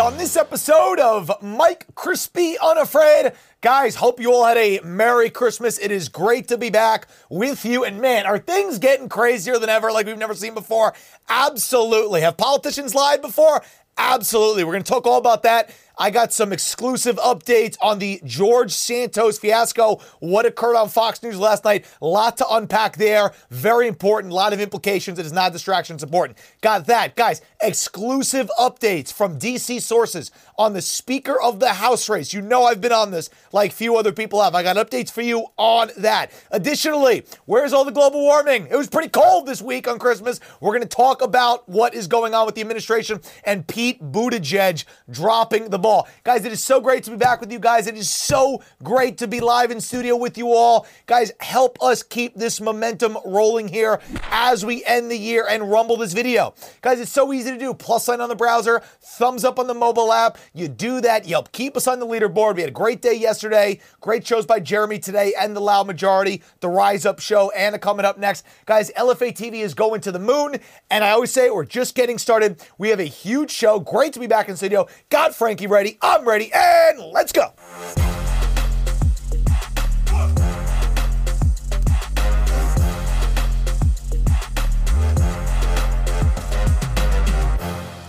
on this episode of Mike Crispi Unafraid. Guys, hope you all had a Merry Christmas. It is great to be back with you. And man, are things getting crazier than ever like we've never seen before? Absolutely. Have politicians lied before? Absolutely. We're going to talk all about that. I got some exclusive updates on the George Santos fiasco, what occurred on Fox News last night. A lot to unpack there. Very important, a lot of implications. It is not distraction, it's important. Got that. Guys, exclusive updates from DC sources on the Speaker of the House race. You know I've been on this like few other people have. I got updates for you on that. Additionally, where's all the global warming? It was pretty cold this week on Christmas. We're going to talk about what is going on with the administration and Pete Buttigieg dropping the ball Guys, it is so great to be back with you guys. It is so great to be live in studio with you all. Guys, help us keep this momentum rolling here as we end the year and rumble this video. Guys, it's so easy to do. Plus sign on the browser, thumbs up on the mobile app. You do that, you help keep us on the leaderboard. We had a great day yesterday. Great shows by Jeremy today and the Loud Majority, the Rise Up Show, and the coming up next. Guys, LFA TV is going to the moon. And I always say we're just getting started. We have a huge show. Great to be back in studio. Got Frankie ready I'm ready, and let's go.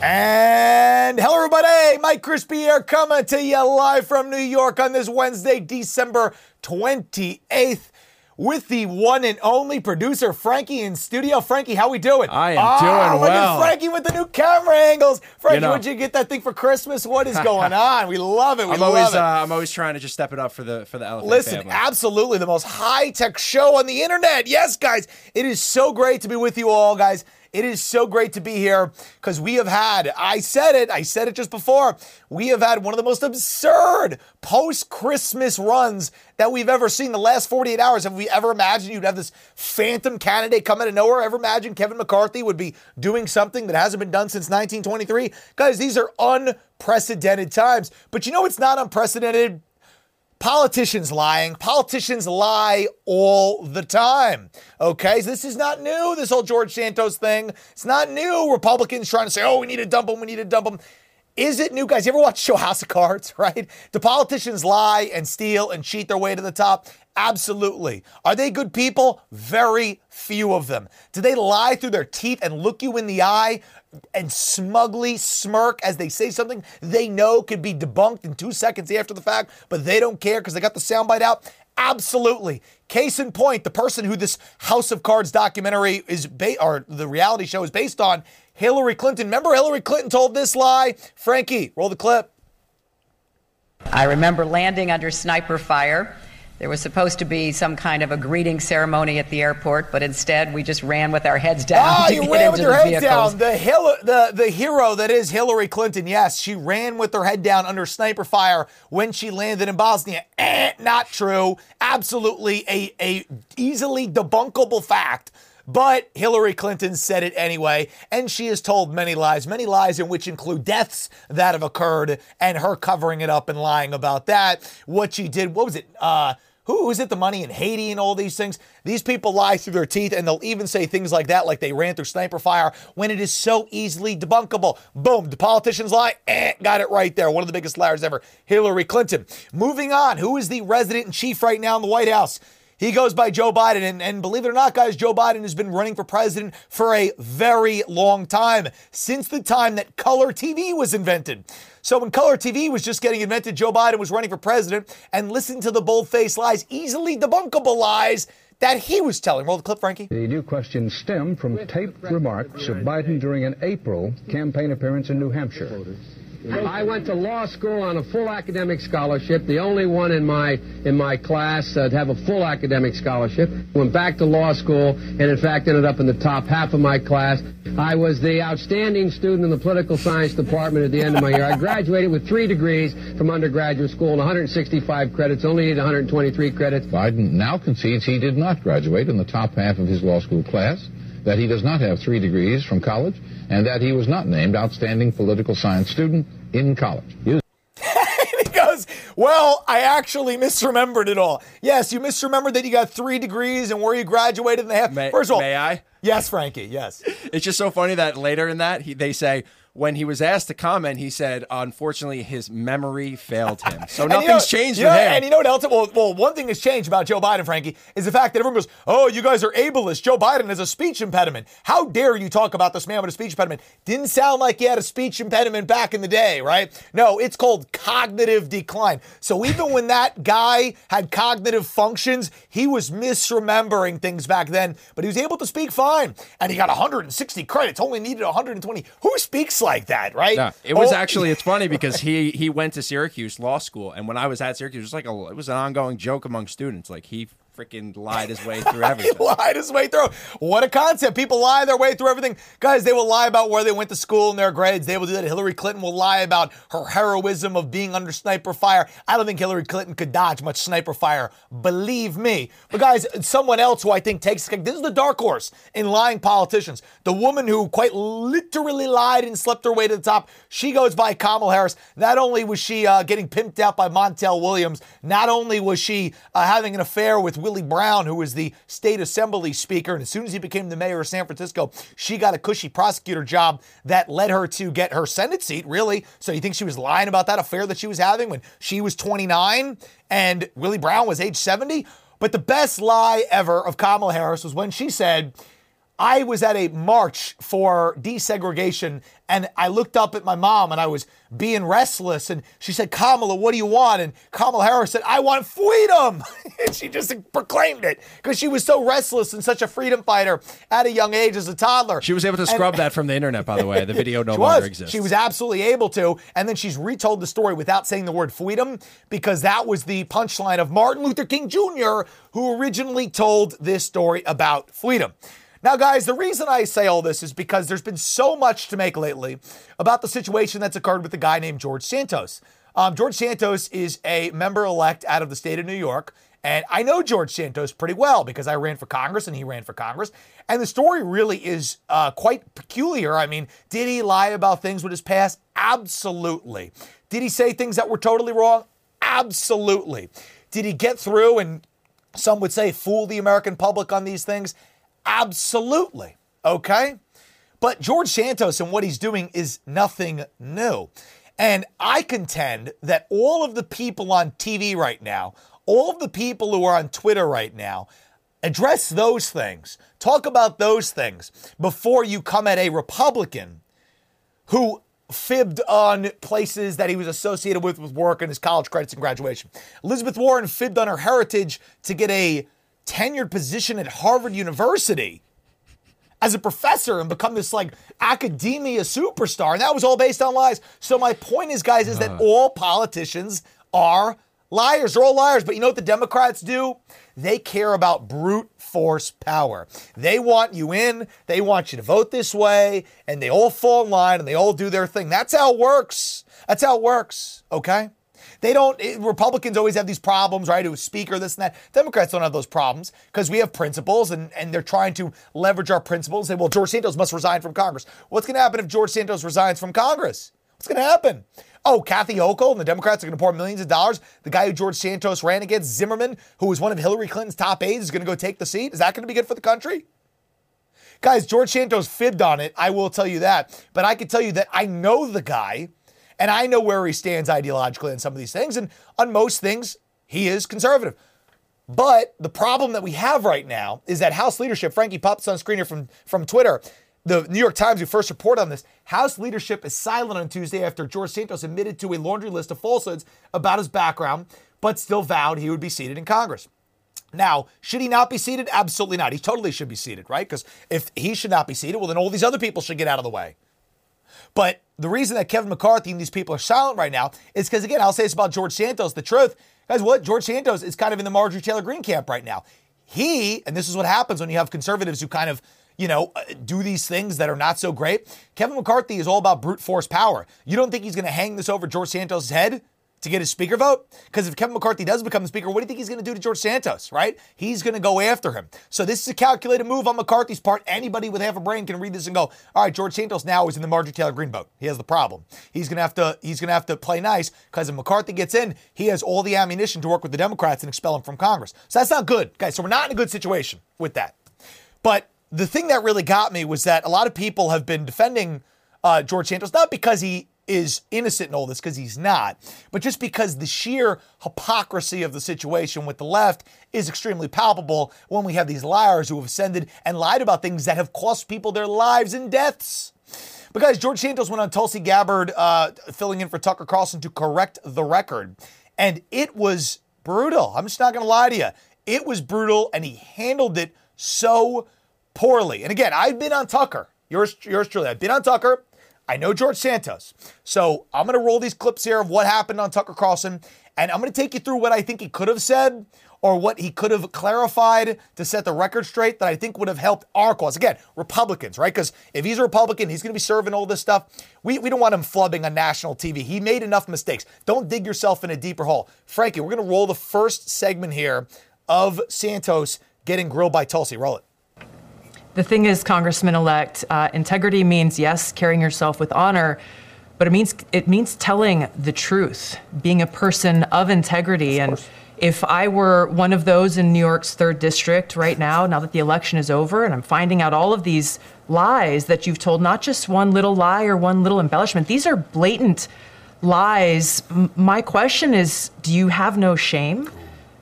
And hello, everybody. Mike Crispi here coming to you live from New York on this Wednesday, December 28th with the one and only producer Frankie in studio. Frankie, how we doing? I am oh, doing look well. At Frankie with the new camera angles. Frankie, you know, would you get that thing for Christmas? What is going on? We love it. We I'm love always, it. Uh, I'm always trying to just step it up for the for the elephant Listen, family. absolutely the most high tech show on the internet. Yes, guys, it is so great to be with you all, guys. It is so great to be here because we have had, I said it, I said it just before, we have had one of the most absurd post Christmas runs that we've ever seen. The last 48 hours, have we ever imagined you'd have this phantom candidate come out of nowhere? Ever imagined Kevin McCarthy would be doing something that hasn't been done since 1923? Guys, these are unprecedented times. But you know it's not unprecedented? Politicians lying. Politicians lie all the time. Okay, so this is not new, this whole George Santos thing. It's not new. Republicans trying to say, oh, we need to dump him, we need to dump them. Is it new, guys? You ever watch show House of Cards, right? Do politicians lie and steal and cheat their way to the top? Absolutely. Are they good people? Very few of them. Do they lie through their teeth and look you in the eye and smugly smirk as they say something they know could be debunked in two seconds after the fact, but they don't care because they got the soundbite out? Absolutely. Case in point, the person who this House of Cards documentary is or the reality show is based on, Hillary Clinton. Remember Hillary Clinton told this lie? Frankie, roll the clip. I remember landing under sniper fire there was supposed to be some kind of a greeting ceremony at the airport, but instead we just ran with our heads down. Ah, to you get ran into with your the head vehicles. down. The, Hil- the the hero that is Hillary Clinton. Yes, she ran with her head down under sniper fire when she landed in Bosnia. Eh, not true. Absolutely a a easily debunkable fact. But Hillary Clinton said it anyway, and she has told many lies, many lies in which include deaths that have occurred and her covering it up and lying about that. What she did, what was it? Uh, who is it the money in Haiti and all these things? These people lie through their teeth and they'll even say things like that, like they ran through sniper fire when it is so easily debunkable. Boom, the politicians lie. Eh, got it right there. One of the biggest liars ever, Hillary Clinton. Moving on, who is the resident in chief right now in the White House? He goes by Joe Biden. And, and, believe it or not, guys, Joe Biden has been running for president for a very long time, since the time that color TV was invented. So when color TV was just getting invented, Joe Biden was running for president and listened to the bold faced lies, easily debunkable lies that he was telling. Roll the clip, Frankie. The new questions stem from taped remarks of Biden during an April campaign appearance in New Hampshire. I went to law school on a full academic scholarship, the only one in my in my class uh, to have a full academic scholarship. Went back to law school and in fact ended up in the top half of my class. I was the outstanding student in the political science department at the end of my year. I graduated with three degrees from undergraduate school and 165 credits, only needed 123 credits. Biden now concedes he did not graduate in the top half of his law school class, that he does not have three degrees from college, and that he was not named outstanding political science student in college. he goes, Well, I actually misremembered it all. Yes, you misremembered that you got three degrees and where you graduated in the half. May, First of all, may I? Yes, Frankie, yes. It's just so funny that later in that, he, they say, when he was asked to comment, he said, unfortunately, his memory failed him. So And you nothing's know- changed you know-. And you know what else? Well, well, one thing has changed about Joe Biden, Frankie, is the fact that everyone goes, "Oh, you guys are ableist. Joe Biden has a speech impediment. How dare you talk about this man with a speech impediment?" Didn't sound like he had a speech impediment back in the day, right? No, it's called cognitive decline. So even when that guy had cognitive functions, he was misremembering things back then, but he was able to speak fine, and he got 160 credits. Only needed 120. Who speaks like that, right? No, it was Oh, actually it's funny because he he went to Syracuse Law School, and when I was at Syracuse, it was like a it was an ongoing joke among students. Like he freaking lied his way through everything. He lied his way through. What a concept. People lie their way through everything. Guys, they will lie about where they went to school and their grades. They will do that. Hillary Clinton will lie about her heroism of being under sniper fire. I don't think Hillary Clinton could dodge much sniper fire. Believe me. But guys, someone else who I think takes this is the dark horse in lying politicians. The woman who quite literally lied and slept her way to the top. She goes by Kamala Harris. Not only was she uh, getting pimped out by Montel Williams, not only was she uh, having an affair with Willie Brown, who was the state assembly speaker, and as soon as he became the mayor of San Francisco, she got a cushy prosecutor job that led her to get her Senate seat, really. So you think she was lying about that affair that she was having when she was 29 and Willie Brown was age 70? But the best lie ever of Kamala Harris was when she said, I was at a march for desegregation and I looked up at my mom and I was being restless and she said, Kamala, what do you want? And Kamala Harris said, I want freedom. and she just proclaimed it because she was so restless and such a freedom fighter at a young age as a toddler. She was able to And- scrub that from the internet, by the way. The video no longer was. exists. She was absolutely able to. And then she's retold the story without saying the word freedom because that was the punchline of Martin Luther King Jr., who originally told this story about freedom. Now, guys, the reason I say all this is because there's been so much to make lately about the situation that's occurred with a guy named George Santos. Um, George Santos is a member elect out of the state of New York. And I know George Santos pretty well because I ran for Congress and he ran for Congress. And the story really is uh, quite peculiar. I mean, did he lie about things with his past? Absolutely. Did he say things that were totally wrong? Absolutely. Did he get through and some would say fool the American public on these things? Absolutely. Okay? But George Santos and what he's doing is nothing new. And I contend that all of the people on TV right now, all of the people who are on Twitter right now, address those things. Talk about those things before you come at a Republican who fibbed on places that he was associated with with work and his college credits and graduation. Elizabeth Warren fibbed on her heritage to get a tenured position at Harvard University as a professor and become this like academia superstar. And that was all based on lies. So my point is, guys, is that uh. all politicians are liars. They're all liars. But you know what the Democrats do? They care about brute force power. They want you in, they want you to vote this way, and they all fall in line and they all do their thing. That's how it works. That's how it works. Okay? They don't, it- Republicans always have these problems, right? Who's speaker, this and that. Democrats don't have those problems because we have principles and, and they're trying to leverage our principles. Say, well, George Santos must resign from Congress. What's going to happen if George Santos resigns from Congress? What's going to happen? Oh, Kathy Hochul and the Democrats are going to pour millions of dollars. The guy who George Santos ran against, Zimmerman, who was one of Hillary Clinton's top aides, is going to go take the seat. Is that going to be good for the country? Guys, George Santos fibbed on it. I will tell you that. But I can tell you that I know the guy and I know where he stands ideologically on some of these things. And on most things, he is conservative. But the problem that we have right now is that House leadership, Frankie Pups on screen here from, from Twitter, the New York Times, who first reported on this, House leadership is silent on Tuesday after George Santos admitted to a laundry list of falsehoods about his background, but still vowed he would be seated in Congress. Now, should he not be seated? Absolutely not. He totally should be seated, right? Because if he should not be seated, well, then all these other people should get out of the way. But the reason that Kevin McCarthy and these people are silent right now is because, again, I'll say this about George Santos. The truth, guys, what? George Santos is kind of in the Marjorie Taylor Greene camp right now. He, and this is what happens when you have conservatives who kind of, you know, uh, do these things that are not so great. Kevin McCarthy is all about brute force power. You don't think he's going to hang this over George Santos' head? To get his speaker vote? Because if Kevin McCarthy does become the speaker, what do you think he's going to do to George Santos, right? He's going to go after him. So this is a calculated move on McCarthy's part. Anybody with half a brain can read this and go, all right, George Santos now is in the Marjorie Taylor Greene vote. He has the problem. He's going to have to he's going to have to play nice because if McCarthy gets in, he has all the ammunition to work with the Democrats and expel him from Congress. So that's not good, guys. So we're not in a good situation with that. But the thing that really got me was that a lot of people have been defending uh, George Santos, not because he is innocent in all this, because he's not, but just because the sheer hypocrisy of the situation with the left is extremely palpable when we have these liars who have ascended and lied about things that have cost people their lives and deaths. But guys, George Santos went on Tulsi Gabbard, uh, filling in for Tucker Carlson to correct the record, and it was brutal. I'm just not going to lie to you. It was brutal, and he handled it so poorly. And again, I've been on Tucker. Yours, yours truly. I've been on Tucker. I know George Santos. So I'm going to roll these clips here of what happened on Tucker Carlson, and I'm going to take you through what I think he could have said or what he could have clarified to set the record straight that I think would have helped our cause. Again, Republicans, right? Because if he's a Republican, he's going to be serving all this stuff. We, we don't want him flubbing on national TV. He made enough mistakes. Don't dig yourself in a deeper hole. Frankie, we're going to roll the first segment here of Santos getting grilled by Tulsi. Roll it. The thing is, Congressman elect, uh, integrity means, yes, carrying yourself with honor. But it means it means telling the truth, being a person of integrity, of and if I were one of those in New York's third district right now, now that the election is over, and I'm finding out all of these lies that you've told, not just one little lie or one little embellishment, these are blatant lies. M- my question is do you have no shame?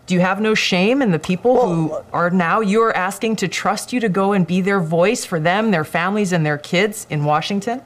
Do you have no shame in the people well, who are now you are asking to trust you to go and be their voice for them, their families, and their kids in Washington?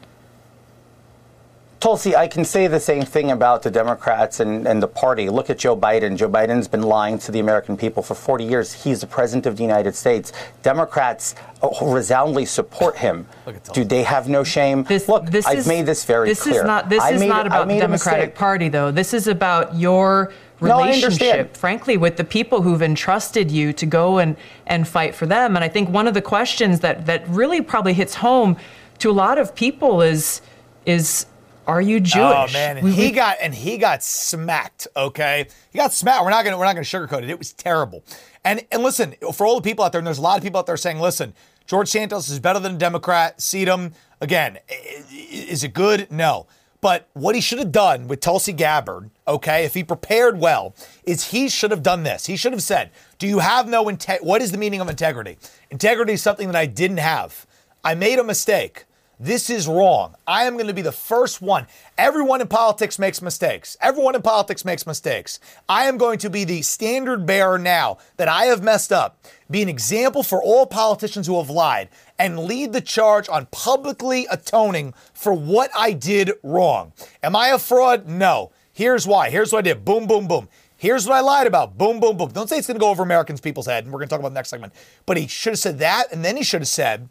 Tulsi, I can say the same thing about the Democrats and, and the party. Look at Joe Biden. Joe Biden's been lying to the American people for 40 years. He's the president of the United States. Democrats uh, resoundingly support him. Do they have no shame? This, Look, this I've is, made this very this clear. Is not, this I is made, not about the Democratic Party, though. This is about your relationship, no, frankly, with the people who've entrusted you to go and, and fight for them. And I think one of the questions that, that really probably hits home to a lot of people is is are you oh, Jewish? Oh man, and he got and he got smacked. Okay, he got smacked. We're not gonna we're not gonna sugarcoat it. It was terrible. And and listen, for all the people out there, and there's a lot of people out there saying, listen, George Santos is better than a Democrat. Seat him again. Is it good? No. But what he should have done with Tulsi Gabbard, okay, if he prepared well, is he should have done this. He should have said, "Do you have no integrity? What is the meaning of integrity? Integrity is something that I didn't have. I made a mistake." This is wrong. I am going to be the first one. Everyone in politics makes mistakes. Everyone in politics makes mistakes. I am going to be the standard bearer now that I have messed up, be an example for all politicians who have lied, and lead the charge on publicly atoning for what I did wrong. Am I a fraud? No. Here's why. Here's what I did. Boom, boom, boom. Here's what I lied about. Boom, boom, boom. Don't say it's going to go over Americans' people's head, and we're going to talk about the next segment. But he should have said that, and then he should have said,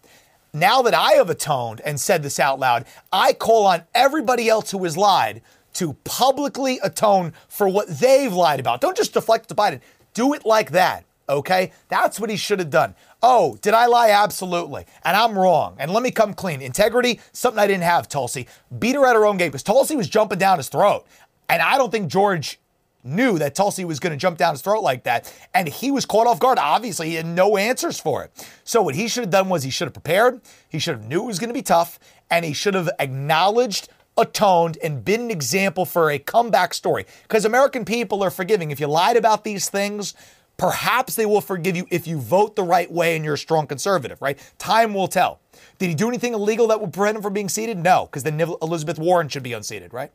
now that I have atoned and said this out loud, I call on everybody else who has lied to publicly atone for what they've lied about. Don't just deflect to Biden. Do it like that, okay? That's what he should have done. Oh, did I lie? Absolutely. And I'm wrong. And let me come clean. Integrity, something I didn't have, Tulsi. Beat her at her own game because Tulsi was jumping down his throat. And I don't think George knew that Tulsi was going to jump down his throat like that. And he was caught off guard. Obviously, he had no answers for it. So, what he should have done was he should have prepared, he should have knew it was going to be tough, and he should have acknowledged, atoned, and been an example for a comeback story. Because American people are forgiving. If you lied about these things, perhaps they will forgive you if you vote the right way and you're a strong conservative, right? Time will tell. Did he do anything illegal that would prevent him from being seated? No, because then Elizabeth Warren should be unseated, right?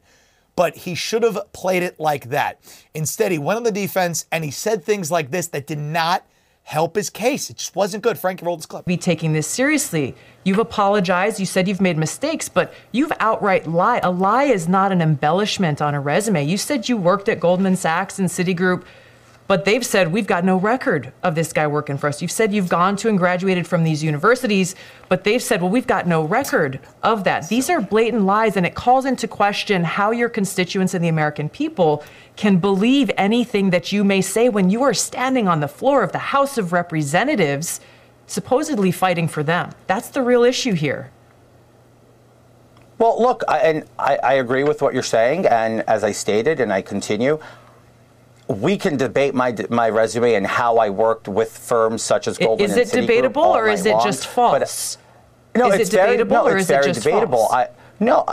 But he should have played it like that. Instead, he went on the defense and he said things like this that did not help his case. It just wasn't good. Frank rolled his clip. Be taking this seriously. You've apologized. You said you've made mistakes, but you've outright lied. A lie is not an embellishment on a resume. You said you worked at Goldman Sachs and Citigroup but they've said, we've got no record of this guy working for us. You've said you've gone to and graduated from these universities, but they've said, well, we've got no record of that. These are blatant lies, and it calls into question how your constituents and the American people can believe anything that you may say when you are standing on the floor of the House of Representatives, supposedly fighting for them. That's the real issue here. Well, look, I, and I, I agree with what you're saying, and as I stated, and I continue, we can debate my my resume and how I worked with firms such as Goldman. Is it debatable or is it long, just false? But, no, is it's it debatable very, no, or is it just debatable. false? I, no,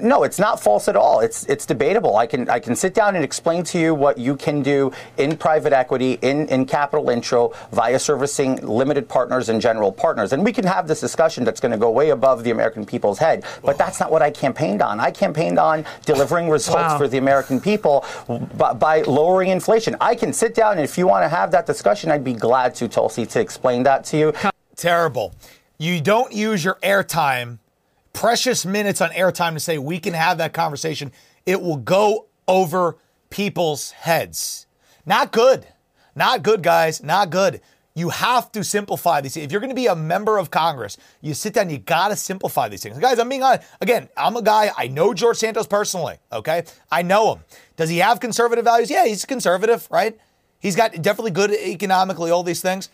No, it's not false at all. It's it's debatable. I can I can sit down and explain to you what you can do in private equity, in, in capital intro, via servicing limited partners and general partners. And we can have this discussion that's going to go way above the American people's head. But that's not what I campaigned on. I campaigned on delivering results Wow. for the American people by, by lowering inflation. I can sit down and if you want to have that discussion, I'd be glad to, Tulsi, to explain that to you. Terrible. You don't use your airtime, precious minutes on airtime to say we can have that conversation. It will go over people's heads. Not good. Not good, guys. Not good. You have to simplify these. If you're going to be a member of Congress, you sit down, you got to simplify these things. Guys, I'm being honest. Again, I'm a guy, I know George Santos personally, okay? I know him. Does he have conservative values? Yeah, he's conservative, right? He's got definitely good economically, all these things.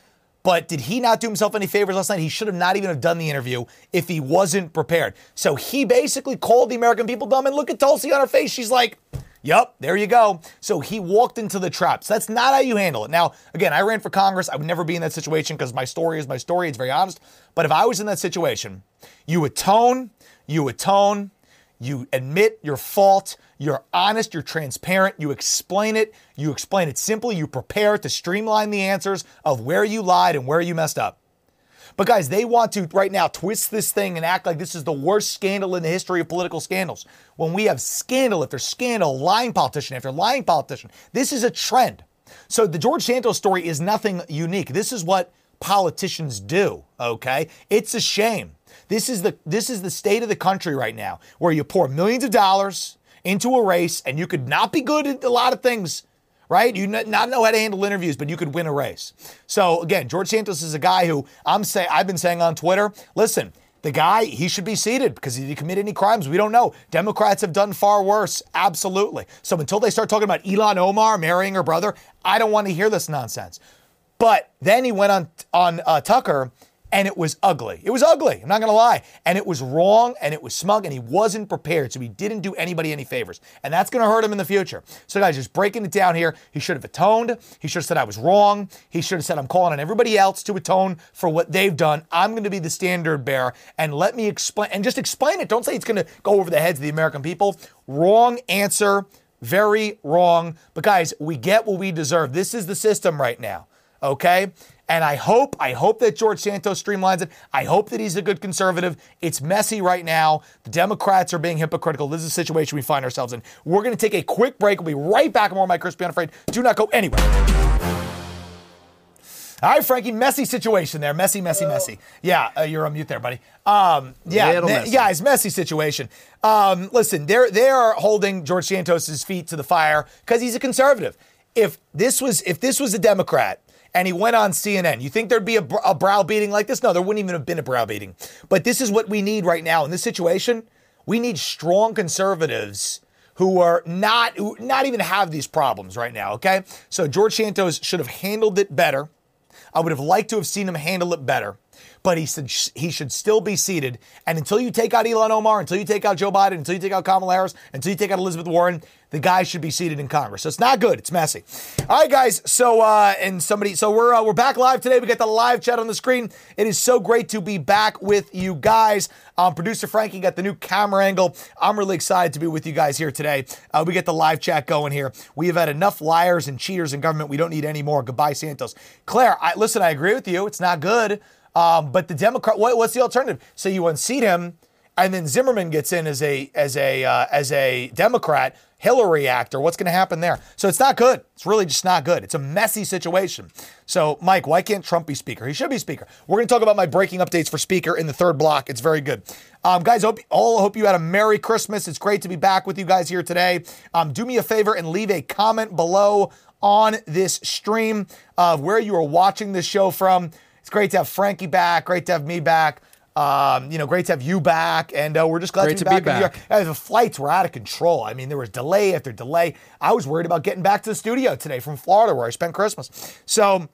But did he not do himself any favors last night? He should have not even have done the interview if he wasn't prepared. So he basically called the American people dumb. And look at Tulsi on her face. She's like, Yep, there you go. So he walked into the trap. So that's not how you handle it. Now, again, I ran for Congress. I would never be in that situation because my story is my story. It's very honest. But if I was in that situation, you atone, you atone, you admit your fault, you're honest, you're transparent, you explain it, you explain it simply, you prepare to streamline the answers of where you lied and where you messed up. But guys, they want to right now twist this thing and act like this is the worst scandal in the history of political scandals. When we have scandal after scandal, lying politician after lying politician, this is a trend. So the George Santos story is nothing unique. This is what politicians do, okay? It's a shame. This is the this is the state of the country right now where you pour millions of dollars into a race and you could not be good at a lot of things right? You not know how to handle interviews, but you could win a race. So again, George Santos is a guy who I'm say I've been saying on Twitter. Listen, the guy he should be seated because did he commit any crimes? We don't know. Democrats have done far worse, absolutely. So until they start talking about Ilhan Omar marrying her brother, I don't want to hear this nonsense. But then he went on on uh, Tucker. And it was ugly. It was ugly. I'm not going to lie. And it was wrong and it was smug and he wasn't prepared. So he didn't do anybody any favors. And that's going to hurt him in the future. So, guys, just breaking it down here, he should have atoned. He should have said I was wrong. He should have said I'm calling on everybody else to atone for what they've done. I'm going to be the standard bearer. And let me explain and just explain it. Don't say it's going to go over the heads of the American people. Wrong answer. Very wrong. But, guys, we get what we deserve. This is the system right now. Okay? And I hope, I hope that George Santos streamlines it. I hope that he's a good conservative. It's messy right now. The Democrats are being hypocritical. This is a situation we find ourselves in. We're going to take a quick break. We'll be right back. More of my Crispi Unafraid. Do not go anywhere. All right, Frankie, messy situation there. Messy, messy, messy. Yeah, uh, you're on mute there, buddy. Um, yeah, me- messy situation. Um, listen, they're they are holding George Santos's feet to the fire because he's a conservative. If this was if this was a Democrat and he went on CNN, you think there'd be a, a browbeating like this? No, there wouldn't even have been a browbeating. But this is what we need right now in this situation. We need strong conservatives who are not who not even have these problems right now. Okay, so George Santos should have handled it better. I would have liked to have seen him handle it better, but he said he should still be seated. And until you take out Ilhan Omar, until you take out Joe Biden, until you take out Kamala Harris, until you take out Elizabeth Warren, the guy should be seated in Congress. So it's not good. It's messy. All right, guys. So uh, and somebody, so we're uh, we're back live today. We got the live chat on the screen. It is so great to be back with you guys. Um, Producer Frankie got the new camera angle. I'm really excited to be with you guys here today. Uh, we get the live chat going here. We have had enough liars and cheaters in government. We don't need any more. Goodbye, Santos. Claire, I, listen, I agree with you. It's not good. Um, but the Democrat, what, what's the alternative? So you unseat him, and then Zimmerman gets in as a as a uh, as a Democrat. Hillary actor. What's going to happen there? So it's not good. It's really just not good. It's a messy situation. So, Mike, why can't Trump be speaker? He should be speaker. We're going to talk about my breaking updates for speaker in the third block. It's very good. Um, guys, hope all hope you had a Merry Christmas. It's great to be back with you guys here today. Um, do me a favor and leave a comment below on this stream of where you are watching this show from. It's great to have Frankie back. Great to have me back. Um, you know, great to have you back, and uh, we're just glad Great to to be be back in New York. The flights were out of control. I mean, there was delay after delay. I was worried about getting back to the studio today from Florida, where I spent Christmas. So,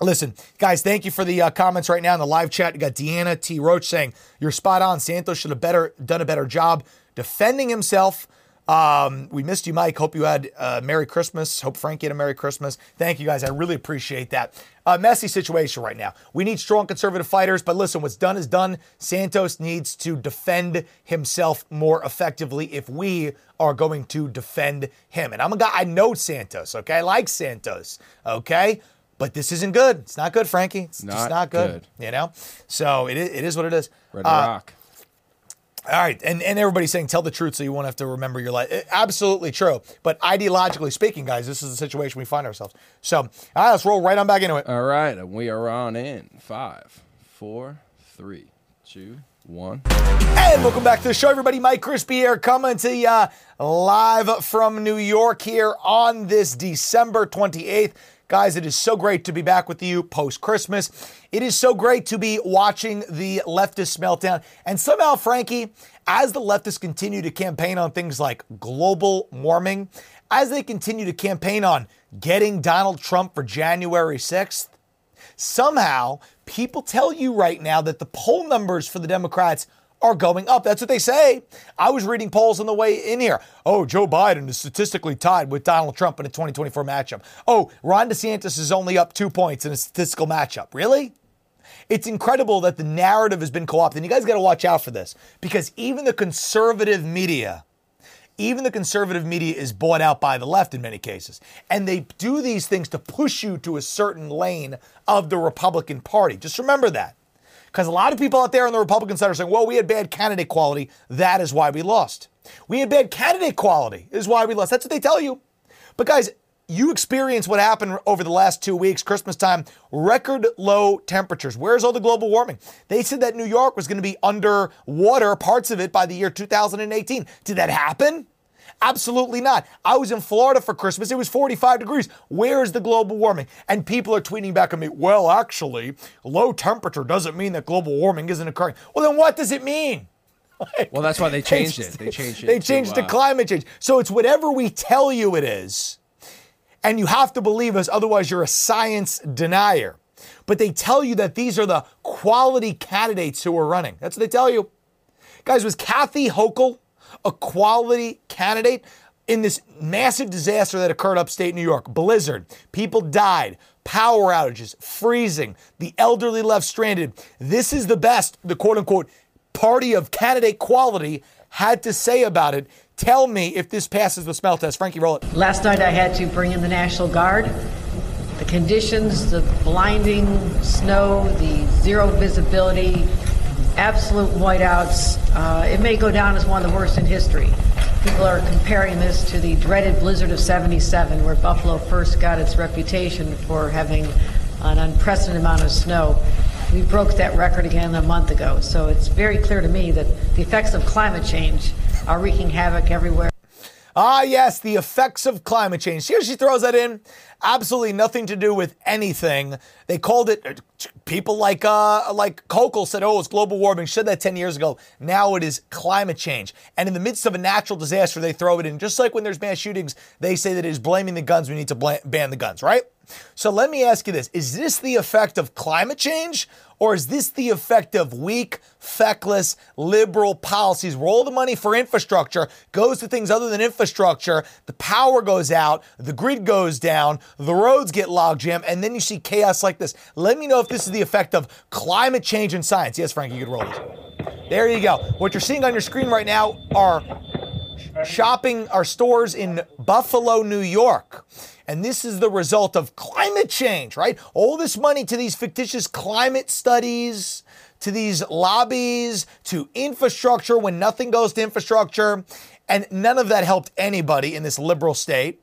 listen, guys, thank you for the uh, comments right now in the live chat. You got Deanna T. Roach saying you're spot on. Santos should have better done a better job defending himself. Um, we missed you, Mike. Hope you had a Merry Christmas. Hope Frankie had a Merry Christmas. Thank you guys. I really appreciate that. A messy situation right now. We need strong conservative fighters, but listen, what's done is done. Santos needs to defend himself more effectively if we are going to defend him. And I'm a guy, I know Santos, okay? I like Santos, okay? But this isn't good. It's not good, Frankie. It's just Not not good, good. You know? So it is, it is what it is. Ready Uh, rock. All right, and, and everybody's saying tell the truth so you won't have to remember your life. Eh, Absolutely true. But ideologically speaking, guys, this is the situation we find ourselves. So, all right, let's roll right on back into it. All right, and we are on in five, four, three, two, one. And welcome back to the show, everybody. Mike Crispi here coming to you live from New York here on this December 28th. Guys, it is so great to be back with you post Christmas. It is so great to be watching the leftist meltdown. And somehow, Frankie, as the leftists continue to campaign on things like global warming, as they continue to campaign on getting Donald Trump for January 6th, somehow people tell you right now that the poll numbers for the Democrats are going up. That's what they say. I was reading polls on the way in here. Oh, Joe Biden is statistically tied with Donald Trump in a 2024 matchup. Oh, Ron DeSantis is only up two points in a statistical matchup. Really? It's incredible that the narrative has been co opted. And you guys got to watch out for this because even the conservative media, even the conservative media is bought out by the left in many cases. And they do these things to push you to a certain lane of the Republican Party. Just remember that. Because a lot of people out there on the Republican side are saying, well, we had bad candidate quality. That is why we lost. We had bad candidate quality, is why we lost. That's what they tell you. But guys, you experience what happened over the last two weeks, Christmas time, record low temperatures. Where's all the global warming? They said that New York was going to be underwater, parts of it, by the year 2018. Did that happen? Absolutely not. I was in Florida for Christmas. It was 45 degrees. Where is the global warming? And people are tweeting back at me, well, actually, low temperature doesn't mean that global warming isn't occurring. Well, then what does it mean? Well, that's why they changed it. They changed it. They changed it to uh, climate change. So it's whatever we tell you it is. And you have to believe us, otherwise, you're a science denier. But they tell you that these are the quality candidates who are running. That's what they tell you. Guys, was Kathy Hochul a quality candidate in this massive disaster that occurred upstate New York? Blizzard, people died, power outages, freezing, the elderly left stranded. This is the best, the quote unquote party of candidate quality had to say about it. Tell me if this passes the smell test. Frankie, roll it. Last night I had to bring in the National Guard. The conditions, the blinding snow, the zero visibility, absolute whiteouts, uh, it may go down as one of the worst in history. People are comparing this to the dreaded blizzard of 77, where Buffalo first got its reputation for having an unprecedented amount of snow. We broke that record again a month ago. So it's very clear to me that the effects of climate change are wreaking havoc everywhere. Ah, yes, the effects of climate change. Here she throws that in. Absolutely nothing to do with anything. They called it. People like uh like Hochul said, "Oh, it's global warming." Said that ten years ago. Now it is climate change. And in the midst of a natural disaster, they throw it in. Just like when there's mass shootings, they say that it is blaming the guns. We need to bla- ban the guns, right? So let me ask you this: Is this the effect of climate change, or is this the effect of weak, feckless, liberal policies where all the money for infrastructure goes to things other than infrastructure? The power goes out, the grid goes down, the roads get logjam, and then you see chaos like this. Let me know if this is the effect of climate change and science. Yes, Frank, you could roll this. There you go. What you're seeing on your screen right now are shopping our stores in Buffalo, New York. And this is the result of climate change, right? All this money to these fictitious climate studies, to these lobbies, to infrastructure when nothing goes to infrastructure. And none of that helped anybody in this liberal state.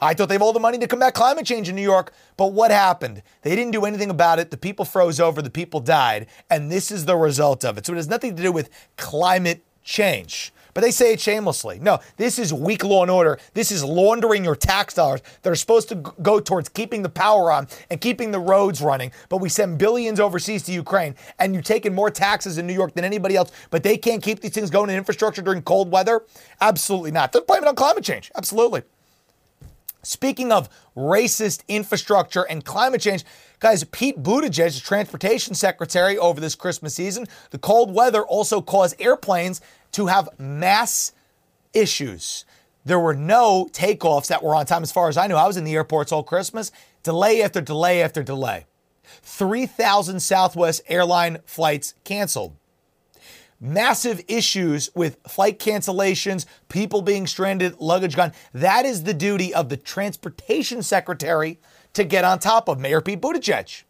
I thought they have all the money to combat climate change in New York, but what happened? They didn't do anything about it. The people froze over, the people died, and this is the result of it. So it has nothing to do with climate change. But they say it shamelessly. No, this is weak law and order. This is laundering your tax dollars that are supposed to go towards keeping the power on and keeping the roads running. But we send billions overseas to Ukraine, and you've taken more taxes in New York than anybody else, but they can't keep these things going in infrastructure during cold weather? Absolutely not. They're blaming it on climate change. Absolutely. Speaking of racist infrastructure and climate change, guys, Pete Buttigieg, the transportation secretary over this Christmas season, the cold weather also caused airplanes to have mass issues. There were no takeoffs that were on time, as far as I knew. I was in the airports all Christmas, delay after delay after delay. 3,000 Southwest airline flights canceled. Massive issues with flight cancellations, people being stranded, luggage gone. That is the duty of the transportation secretary to get on top of Mayor Pete Buttigieg.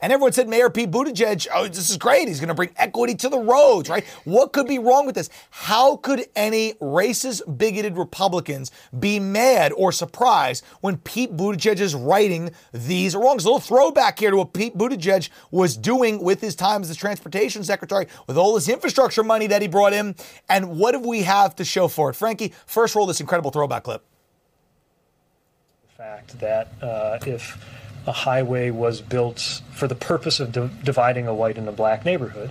And everyone said Mayor Pete Buttigieg, oh, this is great. He's going to bring equity to the roads, right? What could be wrong with this? How could any racist, bigoted Republicans be mad or surprised when Pete Buttigieg is righting these wrongs? A little throwback here to what Pete Buttigieg was doing with his time as the transportation secretary, with all this infrastructure money that he brought in. And what do we have to show for it? Frankie, first roll this incredible throwback clip. The fact that uh, if a highway was built for the purpose of di- dividing a white and a black neighborhood,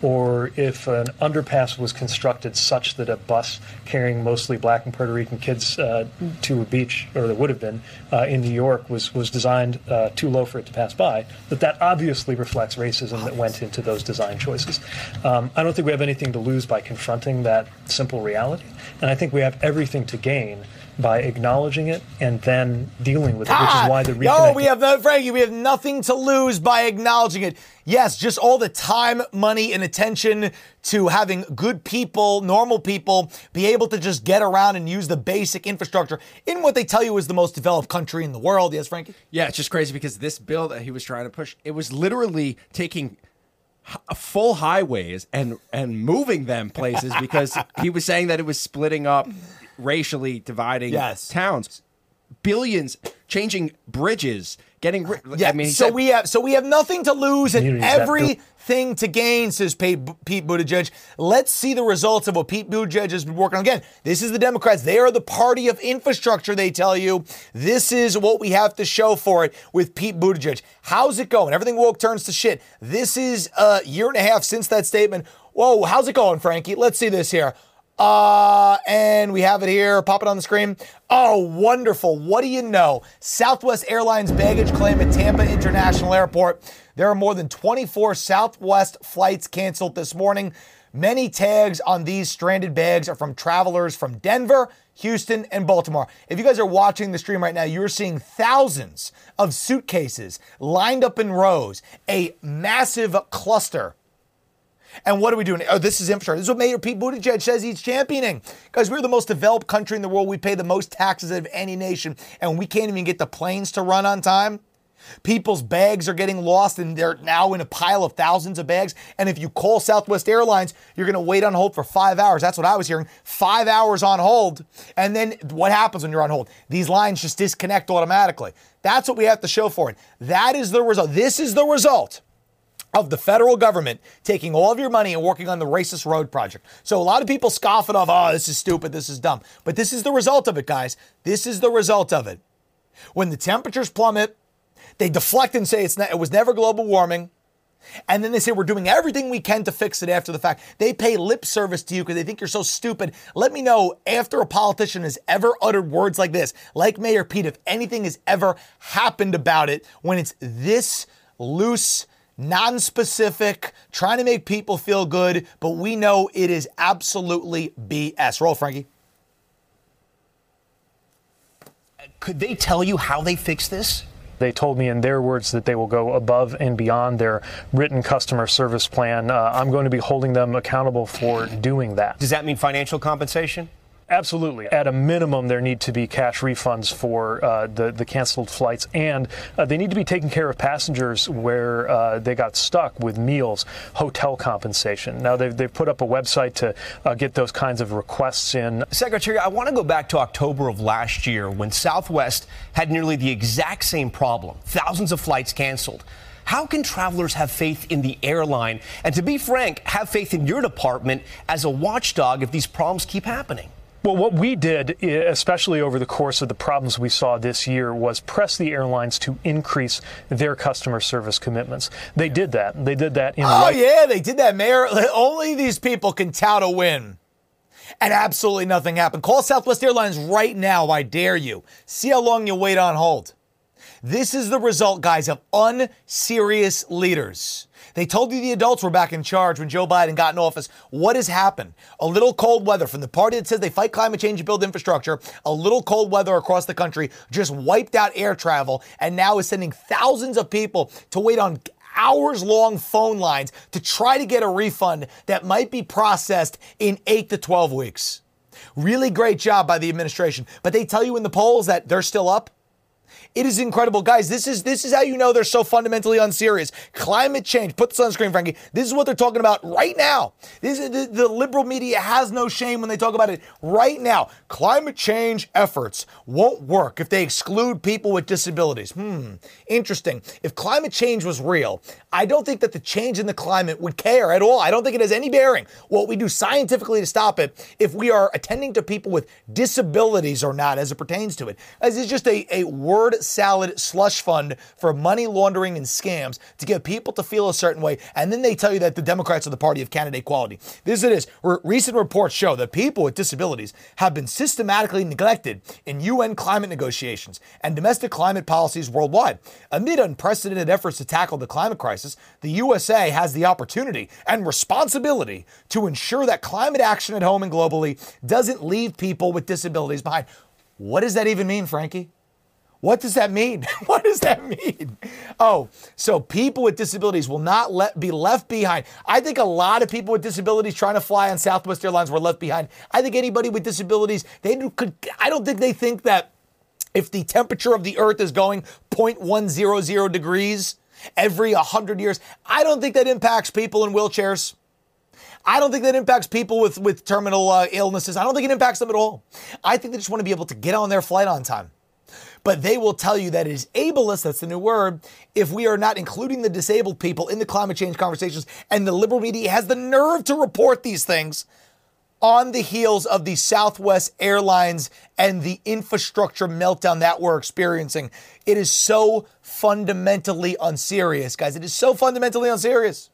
or if an underpass was constructed such that a bus carrying mostly black and Puerto Rican kids uh, to a beach, or there would have been uh, in New York, was was designed uh, too low for it to pass by, that that obviously reflects racism that went into those design choices. Um, I don't think we have anything to lose by confronting that simple reality, and I think we have everything to gain by acknowledging it and then dealing with it, which is why the Oh, we have no, Frankie. We have nothing to lose by acknowledging it. Yes, just all the time, money, and attention to having good people, normal people, be able to just get around and use the basic infrastructure in what they tell you is the most developed country in the world. Yes, Frankie. Yeah, it's just crazy because this bill that he was trying to push, it was literally taking h- full highways and and moving them places because he was saying that it was splitting up racially dividing Yes. towns billions changing bridges getting ri- Yeah, I mean so said- we have so we have nothing to lose and Communities that everything to gain, says Pete, Pete Buttigieg. Let's see the results of what Pete Buttigieg has been working on. Again, this is the Democrats. They are the party of infrastructure. They tell you this is what we have to show for it with Pete Buttigieg. How's it going? Everything woke turns to shit. This is a year and a half since that statement. Whoa, how's it going, Frankie? Let's see this here. Uh, and we have it here. Pop it on the screen. Oh, wonderful. What do you know? Southwest Airlines baggage claim at Tampa International Airport. There are more than 24 Southwest flights canceled this morning. Many tags on these stranded bags are from travelers from Denver, Houston, and Baltimore. If you guys are watching the stream right now, you're seeing thousands of suitcases lined up in rows, a massive cluster and what are we doing? Oh, this is infrastructure. This is what Mayor Pete Buttigieg says he's championing. Guys, we're the most developed country in the world. We pay the most taxes of any nation, and we can't even get the planes to run on time. People's bags are getting lost, and they're now in a pile of thousands of bags. And if you call Southwest Airlines, you're going to wait on hold for five hours. That's what I was hearing. Five hours on hold. And then what happens when you're on hold? These lines just disconnect automatically. That's what we have to show for it. That is the result. This is the result of the federal government taking all of your money and working on the racist road project. So a lot of people scoff it off, oh, this is stupid, this is dumb. But this is the result of it, guys. This is the result of it. When the temperatures plummet, they deflect and say it's not, it was never global warming. And then they say we're doing everything we can to fix it after the fact. They pay lip service to you because they think you're so stupid. Let me know after a politician has ever uttered words like this, like Mayor Pete, if anything has ever happened about it when it's this loose, non-specific, trying to make people feel good, but we know it is absolutely BS. Roll, Frankie. Could they tell you how they fix this? They told me in their words that they will go above and beyond their written customer service plan. Uh, I'm going to be holding them accountable for doing that. Does that mean financial compensation? Absolutely. At a minimum, there need to be cash refunds for uh, the, the canceled flights, and uh, they need to be taking care of passengers where uh, they got stuck with meals, hotel compensation. Now, they've, they've put up a website to uh, get those kinds of requests in. Secretary, I want to go back to October of last year when Southwest had nearly the exact same problem thousands of flights canceled. How can travelers have faith in the airline? And to be frank, have faith in your department as a watchdog if these problems keep happening? Well, what we did, especially over the course of the problems we saw this year, was press the airlines to increase their customer service commitments. They did that. They did that in Oh, right- yeah, they did that, Mayor. Only these people can tout a win. And absolutely nothing happened. Call Southwest Airlines right now, I dare you. See how long you wait on hold. This is the result, guys, of unserious leaders. They told you the adults were back in charge when Joe Biden got in office. What has happened? A little cold weather from the party that says they fight climate change and build infrastructure. A little cold weather across the country just wiped out air travel and now is sending thousands of people to wait on hours long phone lines to try to get a refund that might be processed in 8 to 12 weeks. Really great job by the administration. But they tell you in the polls that they're still up. It is incredible, guys. This is this is how you know they're so fundamentally unserious. Climate change. Put this on screen, Frankie. This is what they're talking about right now. This is the, the liberal media has no shame when they talk about it right now. Climate change efforts won't work if they exclude people with disabilities. Hmm. Interesting. If climate change was real, I don't think that the change in the climate would care at all. I don't think it has any bearing what we do scientifically to stop it if we are attending to people with disabilities or not as it pertains to it. As it's just a, a word salad slush fund for money laundering and scams to get people to feel a certain way. And then they tell you that the Democrats are the party of candidate equality. This it is. Recent reports show that people with disabilities have been systematically neglected in UN climate negotiations and domestic climate policies worldwide. Amid unprecedented efforts to tackle the climate crisis, the USA has the opportunity and responsibility to ensure that climate action at home and globally doesn't leave people with disabilities behind. What does that even mean, Frankie? What does that mean? what does that mean? Oh, so people with disabilities will not let, be left behind. I think a lot of people with disabilities trying to fly on Southwest Airlines were left behind. I think anybody with disabilities, they could. I don't think they think that if the temperature of the Earth is going 0.100 degrees every 100 years, I don't think that impacts people in wheelchairs. I don't think that impacts people with, with terminal uh, illnesses. I don't think it impacts them at all. I think they just want to be able to get on their flight on time but they will tell you that it is ableist, that's the new word, if we are not including the disabled people in the climate change conversations. And the liberal media has the nerve to report these things on the heels of the Southwest Airlines and the infrastructure meltdown that we're experiencing. It is so fundamentally unserious, guys. It is so fundamentally unserious.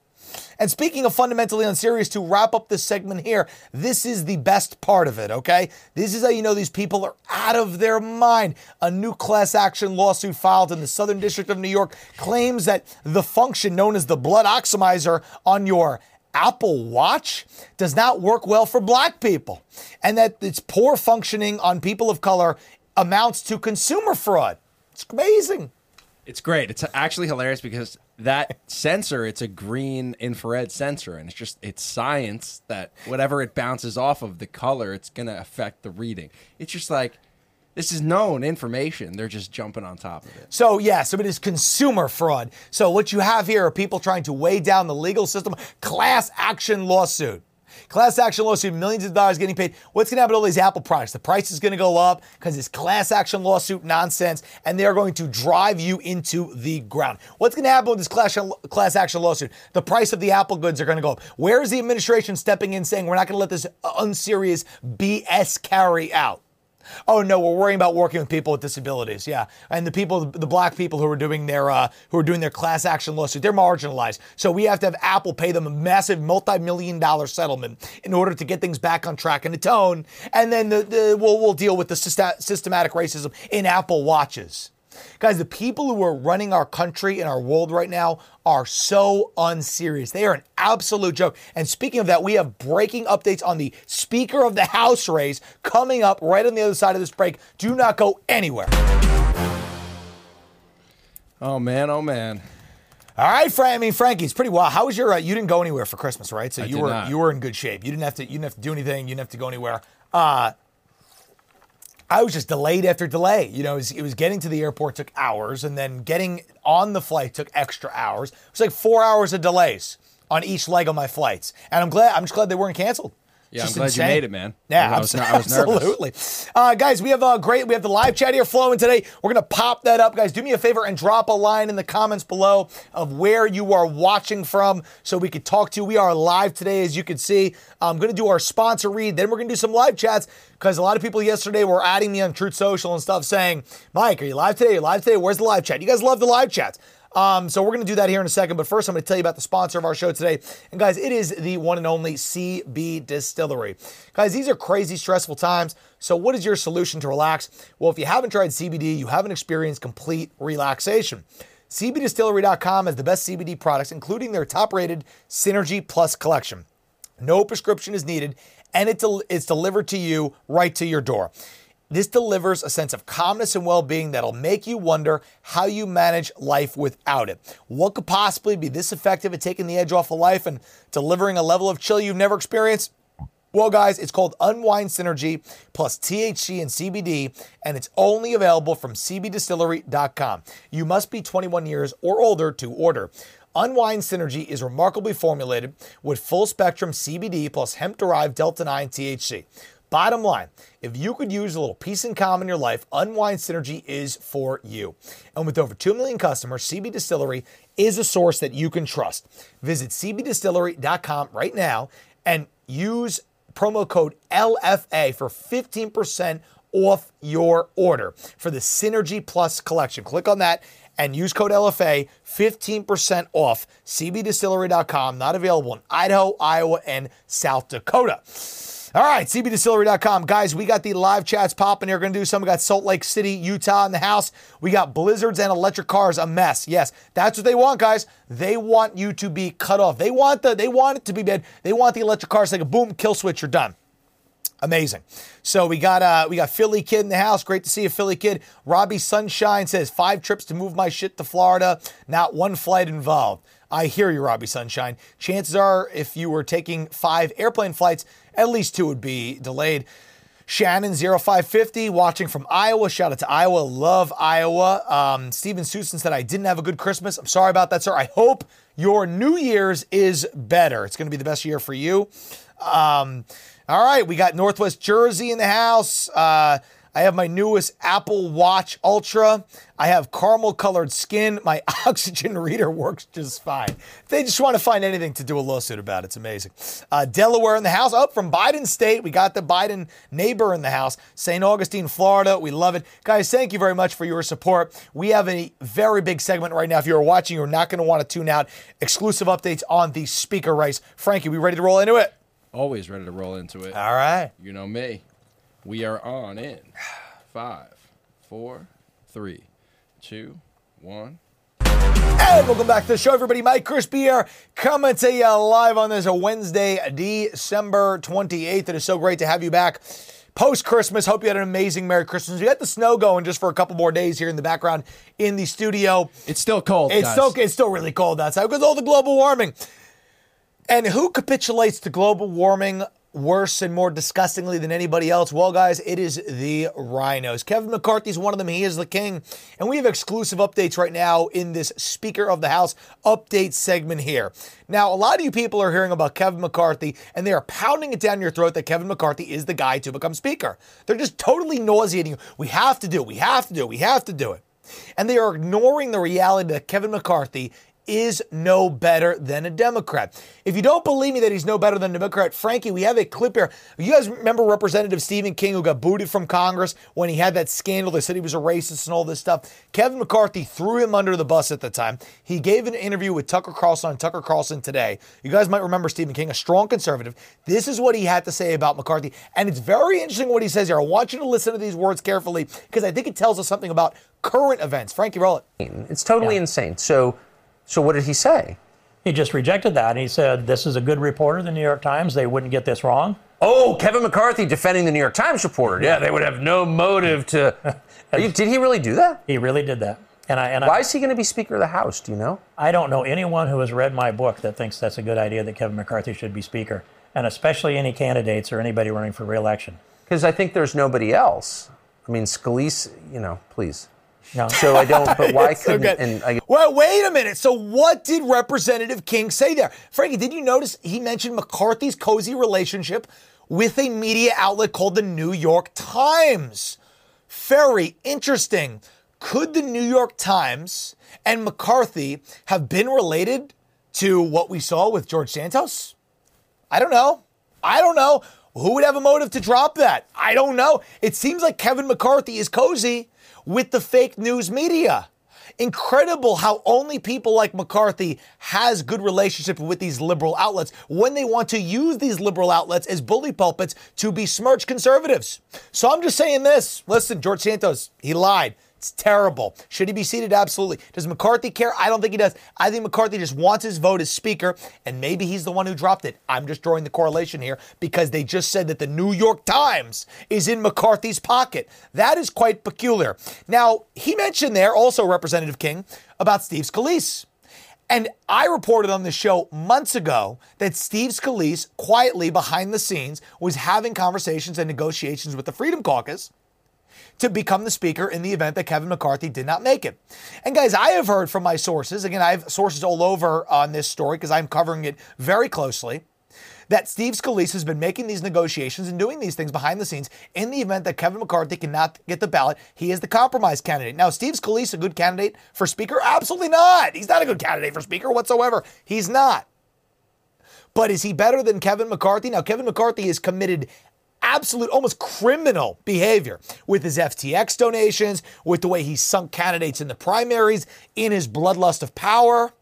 And speaking of fundamentally unserious, to wrap up this segment here, this is the best part of it, okay? This is how you know these people are out of their mind. A new class action lawsuit filed in the Southern District of New York claims that the function known as the blood oximeter on your Apple Watch does not work well for black people, and that its poor functioning on people of color amounts to consumer fraud. It's amazing. It's great. It's actually hilarious because that sensor, it's a green infrared sensor, and it's just it's science that whatever it bounces off of the color, it's gonna affect the reading. It's just like this is known information. They're just jumping on top of it. So, yeah, so it is consumer fraud. So, what you have here are people trying to weigh down the legal system, class action lawsuit. Class action lawsuit, millions of dollars getting paid. What's going to happen to all these Apple products? The price is going to go up because it's class action lawsuit nonsense, and they are going to drive you into the ground. What's going to happen with this class, class action lawsuit? The price of the Apple goods are going to go up. Where is the administration stepping in saying we're not going to let this unserious BS carry out? Oh no, we're worrying about working with people with disabilities. Yeah, and the people, the black people who are doing their uh, who are doing their class action lawsuit, they're marginalized. So we have to have Apple pay them a massive multi-million dollar settlement in order to get things back on track and the tone. And then the, the we'll, we'll deal with the systematic racism in Apple watches. Guys, the people who are running our country and our world right now are so unserious. They are an absolute joke. And speaking of that, we have breaking updates on the Speaker of the House race coming up right on the other side of this break. Do not go anywhere. Oh, man. Oh, man. All right, Frank. I mean, Frankie, it's pretty wild. How was your? Uh, you didn't go anywhere for Christmas, right? So I you were not. you were in good shape. You didn't have to. You didn't have to do anything. You didn't have to go anywhere. Uh, I was just delayed after delay. You know, it was, it was, getting to the airport took hours, and then getting on the flight took extra hours. It was like four hours of delays on each leg of my flights, and I'm glad. I'm just glad they weren't canceled. Yeah, Just I'm glad insane. you made it, man. Yeah, I was, I was absolutely. Uh, guys, we have a great, we have the live chat here flowing today. We're gonna pop that up, guys. Do me a favor and drop a line in the comments below of where you are watching from, so we could talk to you. We are live today, as you can see. I'm gonna do our sponsor read, then we're gonna do some live chats because a lot of people yesterday were adding me on Truth Social and stuff, saying, "Mike, are you live today? Are you live today? Where's the live chat? You guys love the live chats." Um, so we're going to do that here in a second. But first, I'm going to tell you about the sponsor of our show today. And guys, it is the one and only CB Distillery. Guys, these are crazy, stressful times. So what is your solution to relax? Well, if you haven't tried CBD, you haven't experienced complete relaxation. CBDistillery.com has the best CBD products, including their top rated Synergy Plus collection. No prescription is needed, and it del- it's delivered to you right to your door. This delivers a sense of calmness and well being that'll make you wonder how you manage life without it. What could possibly be this effective at taking the edge off of life and delivering a level of chill you've never experienced? Well, guys, it's called Unwind Synergy plus THC and CBD, and it's only available from CBDistillery.com. You must be 21 years or older to order. Unwind Synergy is remarkably formulated with full spectrum CBD plus hemp derived Delta 9 THC. Bottom line, if you could use a little peace and calm in your life, Unwind Synergy is for you. And with over 2 million customers, CB Distillery is a source that you can trust. Visit cbdistillery.com right now and use promo code LFA for 15% off your order for the Synergy Plus collection. Click on that and use code LFA 15% off cbdistillery.com. Not available in Idaho, Iowa, and South Dakota. All right, cbdistillery.com. Guys, we got the live chats popping here. We're going to do some. We got Salt Lake City, Utah in the house. We got blizzards and electric cars, a mess. Yes, that's what they want, guys. They want you to be cut off. They want the they want it to be bad. They want the electric cars like a boom, kill switch, you're done. Amazing. So we got uh we got Philly Kid in the house. Great to see you, Philly Kid. Robbie Sunshine says five trips to move my shit to Florida, not one flight involved. I hear you, Robbie Sunshine. Chances are, if you were taking five airplane flights, at least two would be delayed. Shannon 0550 watching from Iowa. Shout out to Iowa. Love Iowa. Um, Steven Susan said, I didn't have a good Christmas. I'm sorry about that, sir. I hope your New Year's is better. It's going to be the best year for you. Um, all right, we got Northwest Jersey in the house. Uh, I have my newest Apple Watch Ultra. I have caramel colored skin. My oxygen reader works just fine. They just want to find anything to do a lawsuit about. It's amazing. Uh, Delaware in the house. Up from Biden State. We got the Biden neighbor in the house. St. Augustine, Florida. We love it. Guys, thank you very much for your support. We have a very big segment right now. If you're watching, you're not going to want to tune out. Exclusive updates on the speaker race. Frankie, we ready to roll into it? Always ready to roll into it. All right. You know me. We are on in five, four, three, two, one. And welcome back to the show, everybody. Mike Crispi here, coming to you live on this Wednesday, December 28th. It is so great to have you back. Post Christmas, hope you had an amazing Merry Christmas. We got the snow going just for a couple more days here in the background in the studio. It's still cold. It's guys. still it's still really cold outside because all the global warming. And who capitulates to global warming worse and more disgustingly than anybody else? Well, guys, it is the RINOs. Kevin McCarthy's one of them. He is the king. And we have exclusive updates right now in this Speaker of the House update segment here. Now, a lot of you people are hearing about Kevin McCarthy and they are pounding it down your throat that Kevin McCarthy is the guy to become Speaker. They're just totally nauseating. We have to do it. We have to do it. We have to do it. And they are ignoring the reality that Kevin McCarthy is no better than a Democrat. If you don't believe me that he's no better than a Democrat, Frankie, we have a clip here. You guys remember Representative Stephen King who got booted from Congress when he had that scandal? They said he was a racist and all this stuff. Kevin McCarthy threw him under the bus at the time. He gave an interview with Tucker Carlson on Tucker Carlson today. You guys might remember Stephen King, a strong conservative. This is what he had to say about McCarthy. And it's very interesting what he says here. I want you to listen to these words carefully because I think it tells us something about current events. Frankie, roll it. It's totally insane. So, so what did he say? He just rejected that. And he said, This is a good reporter, the New York Times. They wouldn't get this wrong. Oh, Kevin McCarthy defending the New York Times reporter. Yeah, they would have no motive to. You, did he really do that? He really did that. And I, and Why I, is he going to be Speaker of the House? Do you know? I don't know anyone who has read my book that thinks that's a good idea that Kevin McCarthy should be Speaker, and especially any candidates or anybody running for reelection. Because I think there's nobody else. I mean, Scalise, you know, please. No. So I don't. But why couldn't? good. and I, well, wait a minute. So, what did Representative King say there? Frankie, did you notice he mentioned McCarthy's cozy relationship with a media outlet called the New York Times? Very interesting. Could the New York Times and McCarthy have been related to what we saw with George Santos? I don't know. I don't know. Who would have a motive to drop that? I don't know. It seems like Kevin McCarthy is cozy with the fake news media. Incredible how only people like McCarthy has good relationship with these liberal outlets when they want to use these liberal outlets as bully pulpits to besmirch conservatives. So I'm just saying this. Listen, George Santos, he lied. It's terrible. Should he be seated? Absolutely. Does McCarthy care? I don't think he does. I think McCarthy just wants his vote as Speaker, and maybe he's the one who dropped it. I'm just drawing the correlation here because they just said that the New York Times is in McCarthy's pocket. That is quite peculiar. Now, he mentioned there, also Representative King, about Steve Scalise. And I reported on the show months ago that Steve Scalise, quietly behind the scenes, was having conversations and negotiations with the Freedom Caucus to become the speaker in the event that Kevin McCarthy did not make it. And guys, I have heard from my sources, again, I have sources all over on this story because I'm covering it very closely, that Steve Scalise has been making these negotiations and doing these things behind the scenes in the event that Kevin McCarthy cannot get the ballot. He is the compromise candidate. Now, Steve Scalise a good candidate for speaker? Absolutely not. He's not a good candidate for speaker whatsoever. He's not. But is he better than Kevin McCarthy? Now, Kevin McCarthy is committed absolute, almost criminal behavior with his FTX donations, with the way he sunk candidates in the primaries, in his bloodlust of power.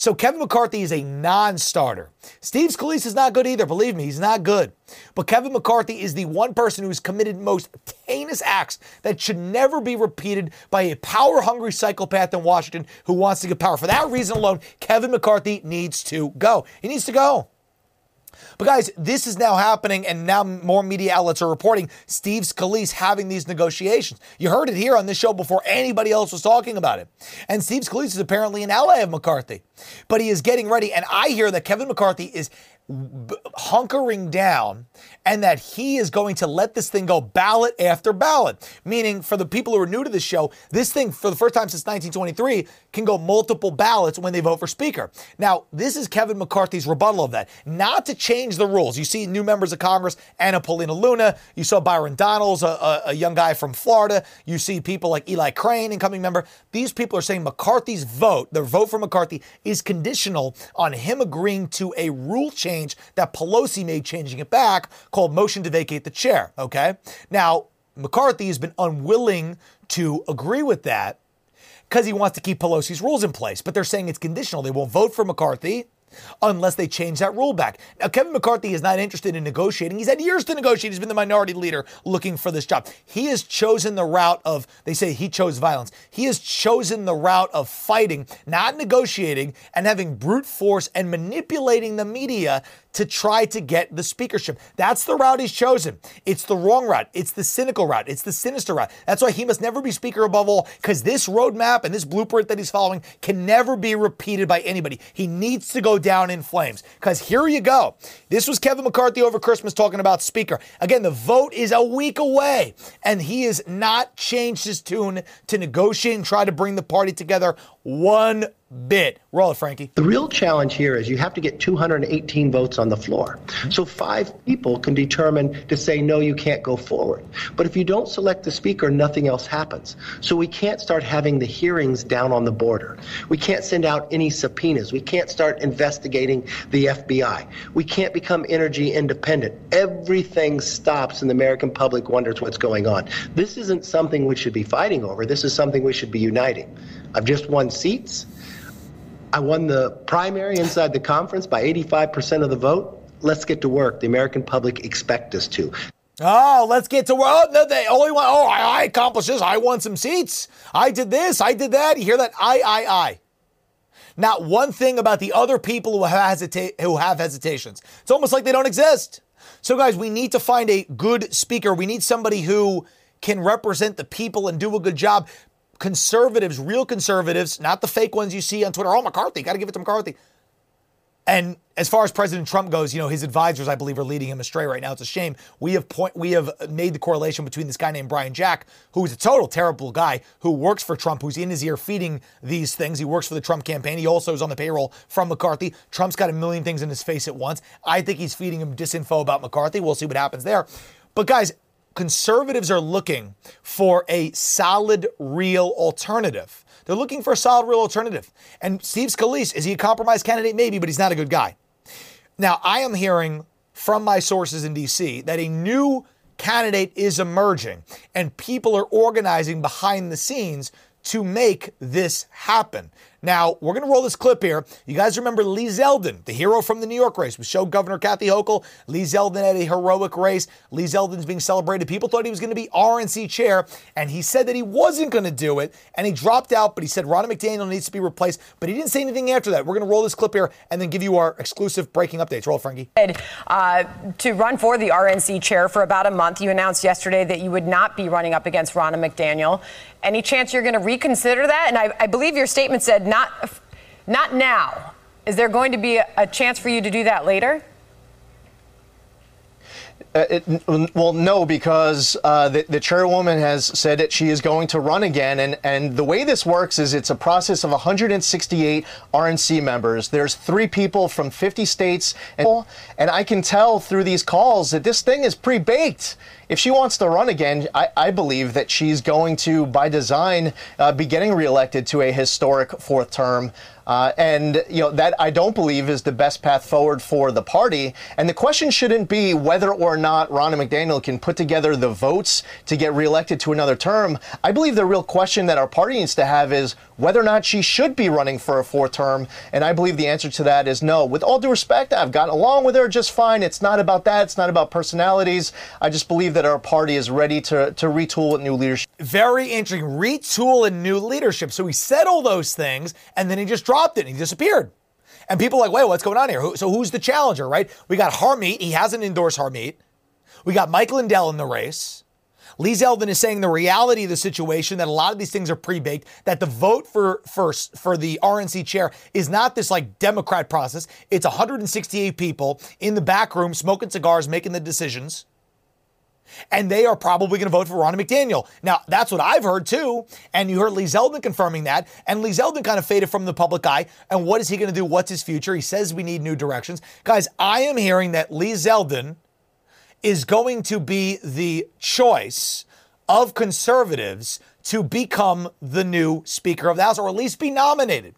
So Kevin McCarthy is a non starter. Steve Scalise is not good either. Believe me, he's not good. But Kevin McCarthy is the one person who's committed most heinous acts that should never be repeated by a power hungry psychopath in Washington who wants to get power. For that reason alone, Kevin McCarthy needs to go. He needs to go. But guys, this is now happening, and now more media outlets are reporting Steve Scalise having these negotiations. You heard it here on this show before anybody else was talking about it. And Steve Scalise is apparently an ally of McCarthy, but he is getting ready. And I hear that Kevin McCarthy is hunkering down and that he is going to let this thing go ballot after ballot. Meaning, for the people who are new to this show, this thing, for the first time since 1923, can go multiple ballots when they vote for Speaker. Now, this is Kevin McCarthy's rebuttal of that. Not to change the rules. You see new members of Congress, Anna Paulina Luna. You saw Byron Donalds, a, a, a young guy from Florida. You see people like Eli Crane, incoming member. These people are saying McCarthy's vote, their vote for McCarthy, is conditional on him agreeing to a rule change that Pelosi made, changing it back, called motion to vacate the chair. Okay? Now, McCarthy has been unwilling to agree with that because he wants to keep Pelosi's rules in place. But they're saying it's conditional. They won't vote for McCarthy unless they change that rule back. Now, Kevin McCarthy is not interested in negotiating. He's had years to negotiate. He's been the minority leader looking for this job. He has chosen the route of, they say he chose violence. He has chosen the route of fighting, not negotiating, and having brute force and manipulating the media to try to get the speakership. That's the route he's chosen. It's the wrong route. It's the cynical route. It's the sinister route. That's why he must never be speaker above all, because this roadmap and this blueprint that he's following can never be repeated by anybody. He needs to go down in flames. Because here you go. This was Kevin McCarthy over Christmas talking about speaker. Again, the vote is a week away, and he has not changed his tune to negotiate and try to bring the party together one bit. Roll it, Frankie. The real challenge here is you have to get 218 votes on the floor. Mm-hmm. So five people can determine to say, no, you can't go forward. But if you don't select the speaker, nothing else happens. So we can't start having the hearings down on the border. We can't send out any subpoenas. We can't start investigating the FBI. We can't become energy independent. Everything stops and the American public wonders what's going on. This isn't something we should be fighting over. This is something we should be uniting. I've just won seats. I won the primary inside the conference by 85% of the vote. Let's get to work. The American public expect us to. Oh, let's get to work. Oh, no, they only want, oh, I, I accomplished this. I won some seats. I did this. I did that. You hear that? I, I, I. Not one thing about the other people who have, hesita- who have hesitations. It's almost like they don't exist. So, guys, we need to find a good speaker. We need somebody who can represent the people and do a good job conservatives, real conservatives, not the fake ones you see on Twitter. Oh, McCarthy, got to give it to McCarthy. And as far as President Trump goes, you know, his advisors, I believe, are leading him astray right now. It's a shame. We have point, we have made the correlation between this guy named Brian Jack, who is a total terrible guy, who works for Trump, who's in his ear feeding these things. He works for the Trump campaign. He also is on the payroll from McCarthy. Trump's got a million things in his face at once. I think he's feeding him disinfo about McCarthy. We'll see what happens there. But guys, conservatives are looking for a solid, real alternative. They're looking for a solid, real alternative. And Steve Scalise, is he a compromise candidate? Maybe, but he's not a good guy. Now, I am hearing from my sources in DC that a new candidate is emerging and people are organizing behind the scenes to make this happen. Now, we're going to roll this clip here. You guys remember Lee Zeldin, the hero from the New York race. We showed Governor Kathy Hochul. Lee Zeldin had a heroic race. Lee Zeldin's being celebrated. People thought he was going to be RNC chair, and he said that he wasn't going to do it, and he dropped out, but he said Ronna McDaniel needs to be replaced, but he didn't say anything after that. We're going to roll this clip here and then give you our exclusive breaking updates. Roll, Frankie. Uh, to run for the RNC chair for about a month, you announced yesterday that you would not be running up against Ronna McDaniel. Any chance you're going to reconsider that? And I, I believe your statement said not, not now. Is there going to be a, chance for you to do that later? Uh, it, well, no, because uh, the, the, chairwoman has said that she is going to run again. And, and the way this works is it's a process of 168 RNC members. There's three people from 50 states. And, and I can tell through these calls that this thing is pre baked if she wants to run again, I, I believe that she's going to, by design, uh, be getting reelected to a historic fourth term. Uh, and you know that I don't believe is the best path forward for the party. And the question shouldn't be whether or not Ronna McDaniel can put together the votes to get reelected to another term. I believe the real question that our party needs to have is whether or not she should be running for a fourth term. And I believe the answer to that is no. With all due respect, I've gotten along with her just fine. It's not about that. It's not about personalities. I just believe that that our party is ready to, to retool with new leadership. Very interesting. Retool and new leadership. So he said all those things and then he just dropped it and he disappeared. And people are like, wait, what's going on here? So who's the challenger, right? We got Harmeet. He hasn't endorsed Harmeet. We got Mike Lindell in the race. Lee Zeldin is saying the reality of the situation that a lot of these things are pre-baked, that the vote for first for the RNC chair is not this like Democrat process. It's 168 people in the back room smoking cigars, making the decisions and they are probably going to vote for Ronna McDaniel. Now, that's what I've heard too, and you heard Lee Zeldin confirming that, and Lee Zeldin kind of faded from the public eye. And what is he going to do? What's his future? He says we need new directions. Guys, I am hearing that Lee Zeldin is going to be the choice of conservatives to become the new Speaker of the House, or at least be nominated.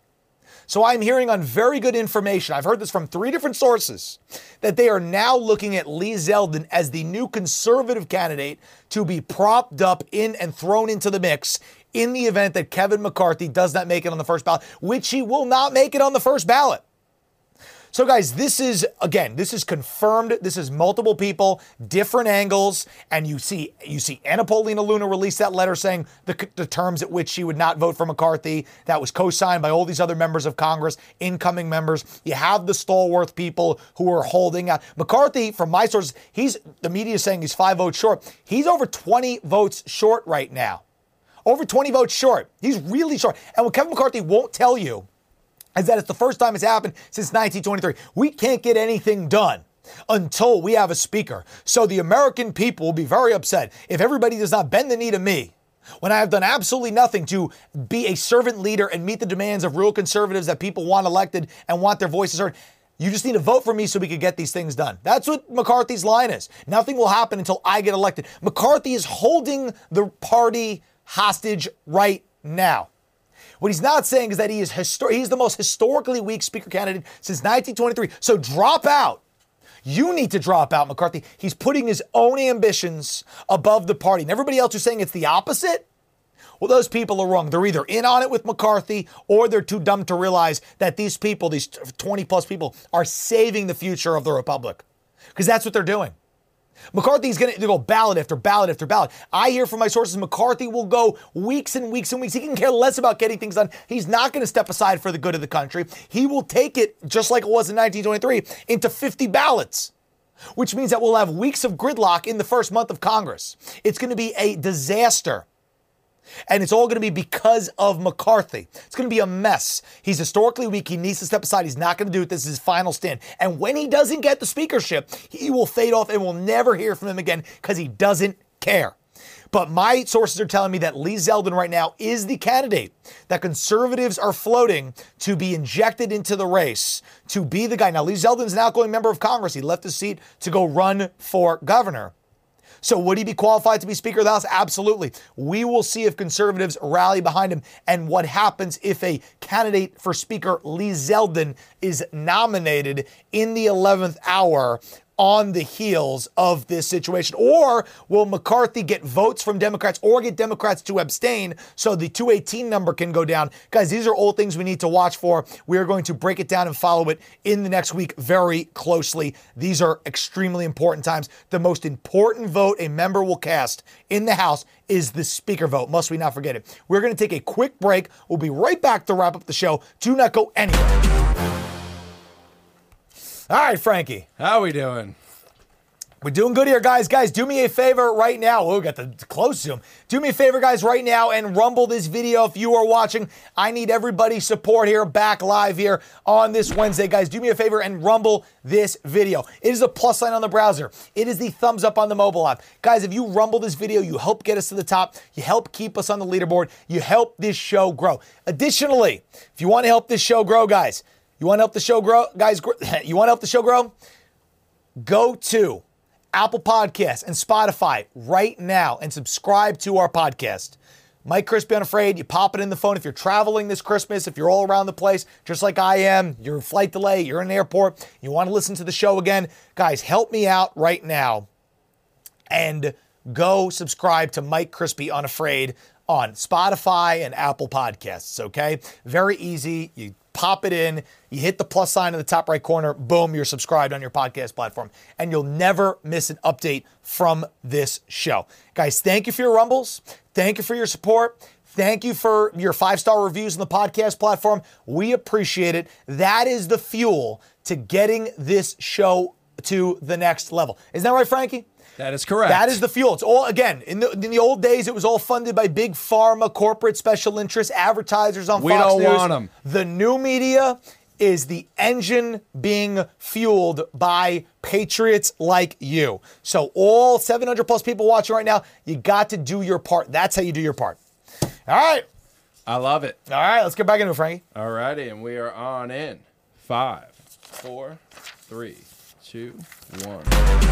So I'm hearing on very good information, I've heard this from three different sources, that they are now looking at Lee Zeldin as the new conservative candidate to be propped up in and thrown into the mix in the event that Kevin McCarthy does not make it on the first ballot, which he will not make it on the first ballot. So, guys, this is again, this is confirmed. This is multiple people, different angles, and you see, you see Anna Paulina Luna release that letter saying the, the terms at which she would not vote for McCarthy. That was co-signed by all these other members of Congress, incoming members. You have the stalwart people who are holding out. McCarthy, from my sources, he's the media is saying he's five votes short. He's over 20 votes short right now. Over 20 votes short. He's really short. And what Kevin McCarthy won't tell you is that it's the first time it's happened since 1923. We can't get anything done until we have a speaker. So the American people will be very upset if everybody does not bend the knee to me when I have done absolutely nothing to be a servant leader and meet the demands of real conservatives that people want elected and want their voices heard. You just need to vote for me so we can get these things done. That's what McCarthy's line is. Nothing will happen until I get elected. McCarthy is holding the party hostage right now. What he's not saying is that he is histor- he's the most historically weak speaker candidate since 1923. So drop out. You need to drop out, McCarthy. He's putting his own ambitions above the party. And everybody else is saying it's the opposite. Well, those people are wrong. They're either in on it with McCarthy or they're too dumb to realize that these people, these 20 plus people, are saving the future of the Republic. Because that's what they're doing. McCarthy's going to go ballot after ballot after ballot. I hear from my sources McCarthy will go weeks and weeks and weeks. He can care less about getting things done. He's not going to step aside for the good of the country. He will take it, just like it was in 1923, into 50 ballots which means that we'll have weeks of gridlock in the first month of Congress. It's going to be a disaster. And it's all going to be because of McCarthy. It's going to be a mess. He's historically weak. He needs to step aside. He's not going to do it. This is his final stand. And when he doesn't get the speakership, he will fade off and we'll never hear from him again because he doesn't care. But my sources are telling me that Lee Zeldin right now is the candidate that conservatives are floating to be injected into the race to be the guy. Now, Lee Zeldin's an outgoing member of Congress. He left his seat to go run for governor. So would he be qualified to be Speaker of the House? Absolutely. We will see if conservatives rally behind him and what happens if a candidate for Speaker, Lee Zeldin, is nominated in the 11th hour on the heels of this situation? Or will McCarthy get votes from Democrats or get Democrats to abstain so the 218 number can go down? Guys, these are all things we need to watch for. We are going to break it down and follow it in the next week very closely. These are extremely important times. The most important vote a member will cast in the House is the speaker vote. Must we not forget it? We're going to take a quick break. We'll be right back to wrap up the show. Do not go anywhere. All right, Frankie. How are we doing? We're doing good here, guys. Guys, do me a favor right now. Oh, we got the close zoom. Do me a favor, guys, right now and rumble this video if you are watching. I need everybody's support here, back live here on this Wednesday, guys. Do me a favor and rumble this video. It is a plus sign on the browser. It is the thumbs up on the mobile app. Guys, if you rumble this video, you help get us to the top. You help keep us on the leaderboard. You help this show grow. Additionally, if you want to help this show grow, guys, you want to help the show grow, guys, you want to help the show grow? Go to Apple Podcasts and Spotify right now and subscribe to our podcast. Mike Crispi Unafraid, you pop it in the phone if you're traveling this Christmas, if you're all around the place, just like I am, you're in flight delay, you're in an airport, you want to listen to the show again. Guys, help me out right now and go subscribe to Mike Crispi Unafraid on Spotify and Apple Podcasts, okay? Very easy. You pop it in, you hit the plus sign in the top right corner, boom, you're subscribed on your podcast platform, and you'll never miss an update from this show. Guys, thank you for your rumbles. Thank you for your support. Thank you for your five star reviews on the podcast platform. We appreciate it. That is the fuel to getting this show to the next level. Isn't that right, Frankie? That is correct. That is the fuel. It's all again in the in the old days. It was all funded by big pharma, corporate special interests, advertisers on We Fox don't News. want 'em. The new media is the engine being fueled by patriots like you. So all 700 plus people watching right now, you got to do your part. That's how you do your part. All right. I love it. All right, let's get back into it, Frankie. All righty, and we are on in five, four, three, two, one.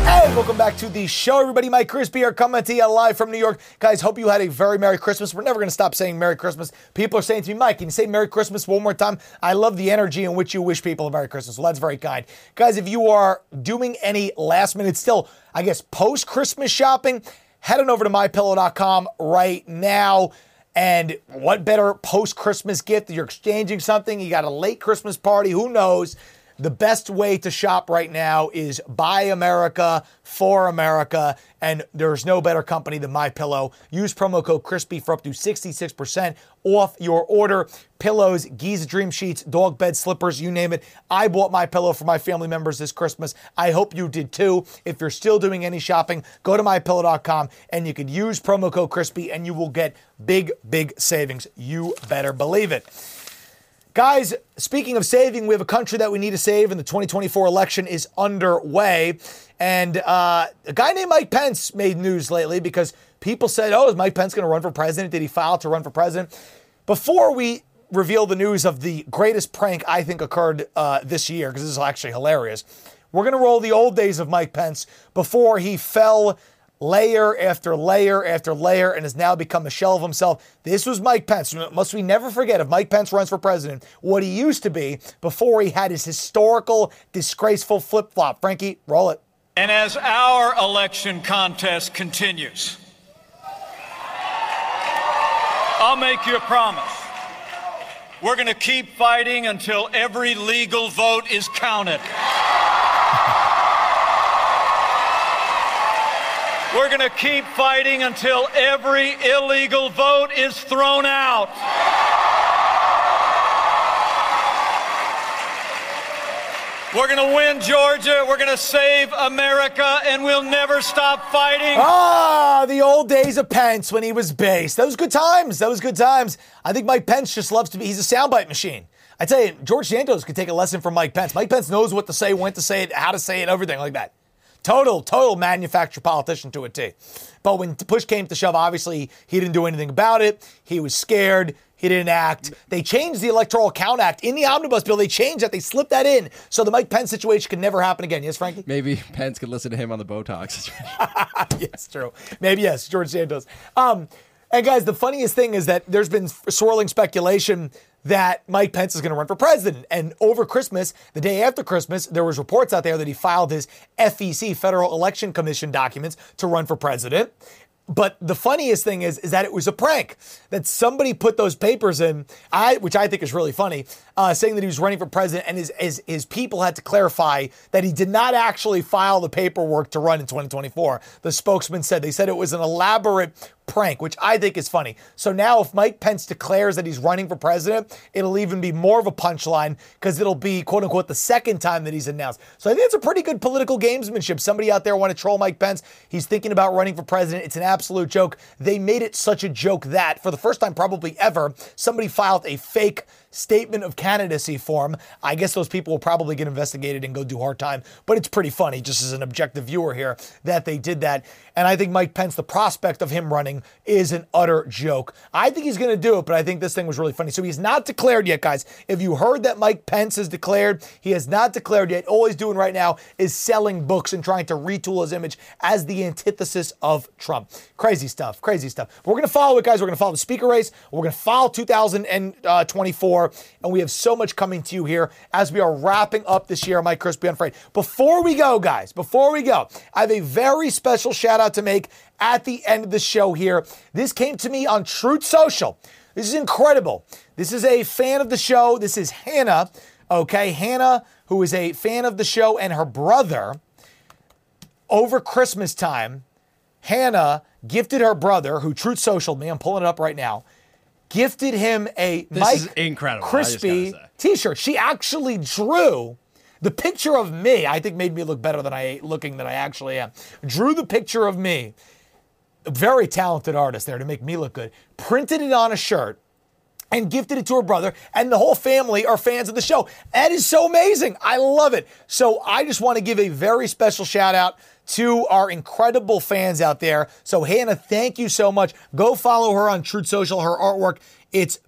Hey, welcome back to the show, everybody. Mike Crispi are coming to you live from New York. Guys, hope you had a very Merry Christmas. We're never going to stop saying Merry Christmas. People are saying to me, Mike, can you say Merry Christmas one more time? I love the energy in which you wish people a Merry Christmas. Well, that's very kind. Guys, if you are doing any last minute, still, I guess, post Christmas shopping, head on over to mypillow.com right now. And what better post Christmas gift? You're exchanging something, you got a late Christmas party, who knows? The best way to shop right now is buy America for America, and there's no better company than My Pillow. Use promo code Crispi for up to 66% off your order. Pillows, Giza Dream Sheets, dog bed slippers, you name it. I bought My Pillow for my family members this Christmas. I hope you did too. If you're still doing any shopping, go to mypillow.com and you can use promo code Crispi and you will get big, big savings. You better believe it. Guys, speaking of saving, we have a country that we need to save, and the 2024 election is underway. And uh, a guy named Mike Pence made news lately because people said, Oh, is Mike Pence going to run for president? Did he file to run for president? Before we reveal the news of the greatest prank I think occurred uh, this year, because this is actually hilarious, we're going to roll the old days of Mike Pence before he fell layer after layer after layer and has now become a shell of himself. This was Mike Pence. Must we never forget if Mike Pence runs for president, what he used to be before he had his historical, disgraceful flip flop. Frankie, roll it. And as our election contest continues, I'll make you a promise. We're going to keep fighting until every legal vote is counted. We're going to keep fighting until every illegal vote is thrown out. We're going to win Georgia. We're going to save America, and we'll never stop fighting. Ah, the old days of Pence when he was base. Those good times. Those good times. I think Mike Pence just loves to be, he's a soundbite machine. I tell you, George Santos could take a lesson from Mike Pence. Mike Pence knows what to say, when to say it, how to say it, everything like that. Total, total manufactured politician to a T. But when push came to shove, obviously he didn't do anything about it. He was scared. He didn't act. They changed the Electoral Count Act in the omnibus bill. They changed that. They slipped that in so the Mike Pence situation could never happen again. Yes, Frankie? Maybe Pence could listen to him on the Botox. yes, true. Maybe yes, George Santos. Um, And guys, the funniest thing is that there's been swirling speculation that Mike Pence is going to run for president. And over Christmas, the day after Christmas, there was reports out there that he filed his FEC, Federal Election Commission documents to run for president. But the funniest thing is, is that it was a prank that somebody put those papers in, I, which I think is really funny, uh, saying that he was running for president, and his, his his people had to clarify that he did not actually file the paperwork to run in 2024. The spokesman said they said it was an elaborate prank, which I think is funny. So now, if Mike Pence declares that he's running for president, it'll even be more of a punchline because it'll be quote unquote the second time that he's announced. So I think it's a pretty good political gamesmanship. Somebody out there want to troll Mike Pence. He's thinking about running for president. It's an absolute joke. They made it such a joke that for the first time probably ever, somebody filed a fake statement of candidacy form. I guess those people will probably get investigated and go do hard time, but it's pretty funny, just as an objective viewer here, that they did that. And I think Mike Pence, the prospect of him running is an utter joke. I think he's going to do it, but I think this thing was really funny. So he's not declared yet, guys. If you heard that Mike Pence has declared, he has not declared yet. All he's doing right now is selling books and trying to retool his image as the antithesis of Trump. Crazy stuff, crazy stuff. We're going to follow it, guys. We're going to follow the speaker race. We're going to follow 2024, uh, and we have so much coming to you here as we are wrapping up this year. Mike Crispi Unafraid. Before we go, guys, before we go, I have a very special shout out to make at the end of the show here. This came to me on Truth Social. This is incredible. This is a fan of the show. This is Hannah. Okay, Hannah, who is a fan of the show, and her brother over Christmas time. Hannah gifted her brother, who Truth Social me, I'm pulling it up right now, gifted him a This Mike is incredible, Crispy t-shirt. She actually drew the picture of me. I think made me look better than I looking than I actually am. Drew the picture of me. A very talented artist there to make me look good. Printed it on a shirt and gifted it to her brother, and the whole family are fans of the show. That is so amazing. I love it. So I just want to give a very special shout out to our incredible fans out there. So Hannah, thank you so much. Go follow her on Truth Social. Her artwork, it's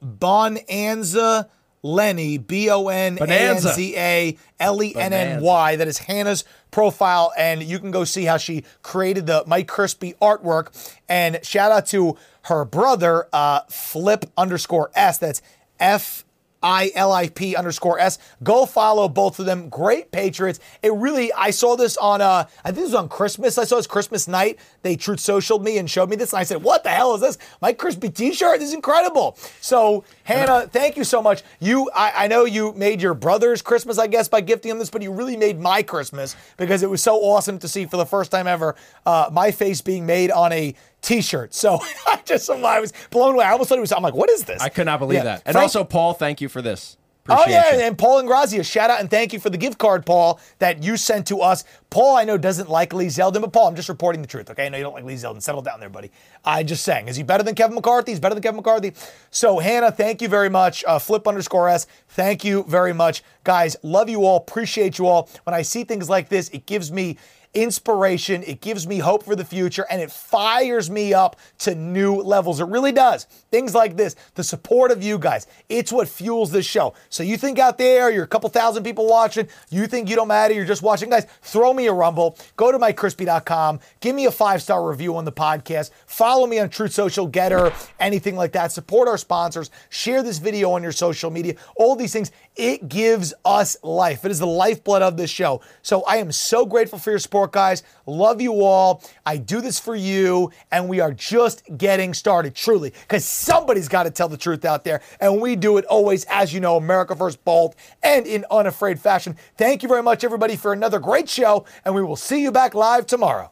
Bonanza Lenny, B O N A N Z A L E N N Y. That is Hannah's profile, and you can go see how she created the Mike Crispi artwork. And shout out to her brother, uh, Flip underscore S. That's F I L I P underscore S. Go follow both of them. Great Patriots. It really, I saw this on, uh, I think it was on Christmas. I saw this Christmas night. They truth socialed me and showed me this. And I said, what the hell is this? My Crispy t shirt? This is incredible. So, Hannah, thank you so much. You, I, I know you made your brother's Christmas, I guess, by gifting him this, but you really made my Christmas because it was so awesome to see for the first time ever uh, my face being made on a T-shirt. So I just, I was blown away. I almost thought it was. I'm like, what is this? I could not believe Yeah. that. And Frank- also, Paul, thank you for this. Oh yeah, you. and Paul and Grazia, shout out and thank you for the gift card, Paul, that you sent to us. Paul, I know doesn't like Lee Zeldin, but Paul, I'm just reporting the truth. Okay, I know you don't like Lee Zeldin. Settle down there, buddy. I just saying, is he better than Kevin McCarthy? He's better than Kevin McCarthy. So Hannah, thank you very much. Uh, Flip underscore S, thank you very much, guys. Love you all. Appreciate you all. When I see things like this, it gives me inspiration. It gives me hope for the future and it fires me up to new levels. It really does. Things like this, the support of you guys, it's what fuels this show. So you think out there, you're a couple thousand people watching, you think you don't matter, you're just watching. Guys, throw me a rumble. Go to mikecrispi.com. Give me a five star review on the podcast. Follow me on Truth Social, Gettr, anything like that. Support our sponsors. Share this video on your social media. All these things, it gives us life. It is the lifeblood of this show. So I am so grateful for your support, York guys. Love you all. I do this for you, and we are just getting started, truly, because somebody's got to tell the truth out there. And we do it always, as you know, America First Bold and in unafraid fashion. Thank you very much, everybody, for another great show, and we will see you back live tomorrow.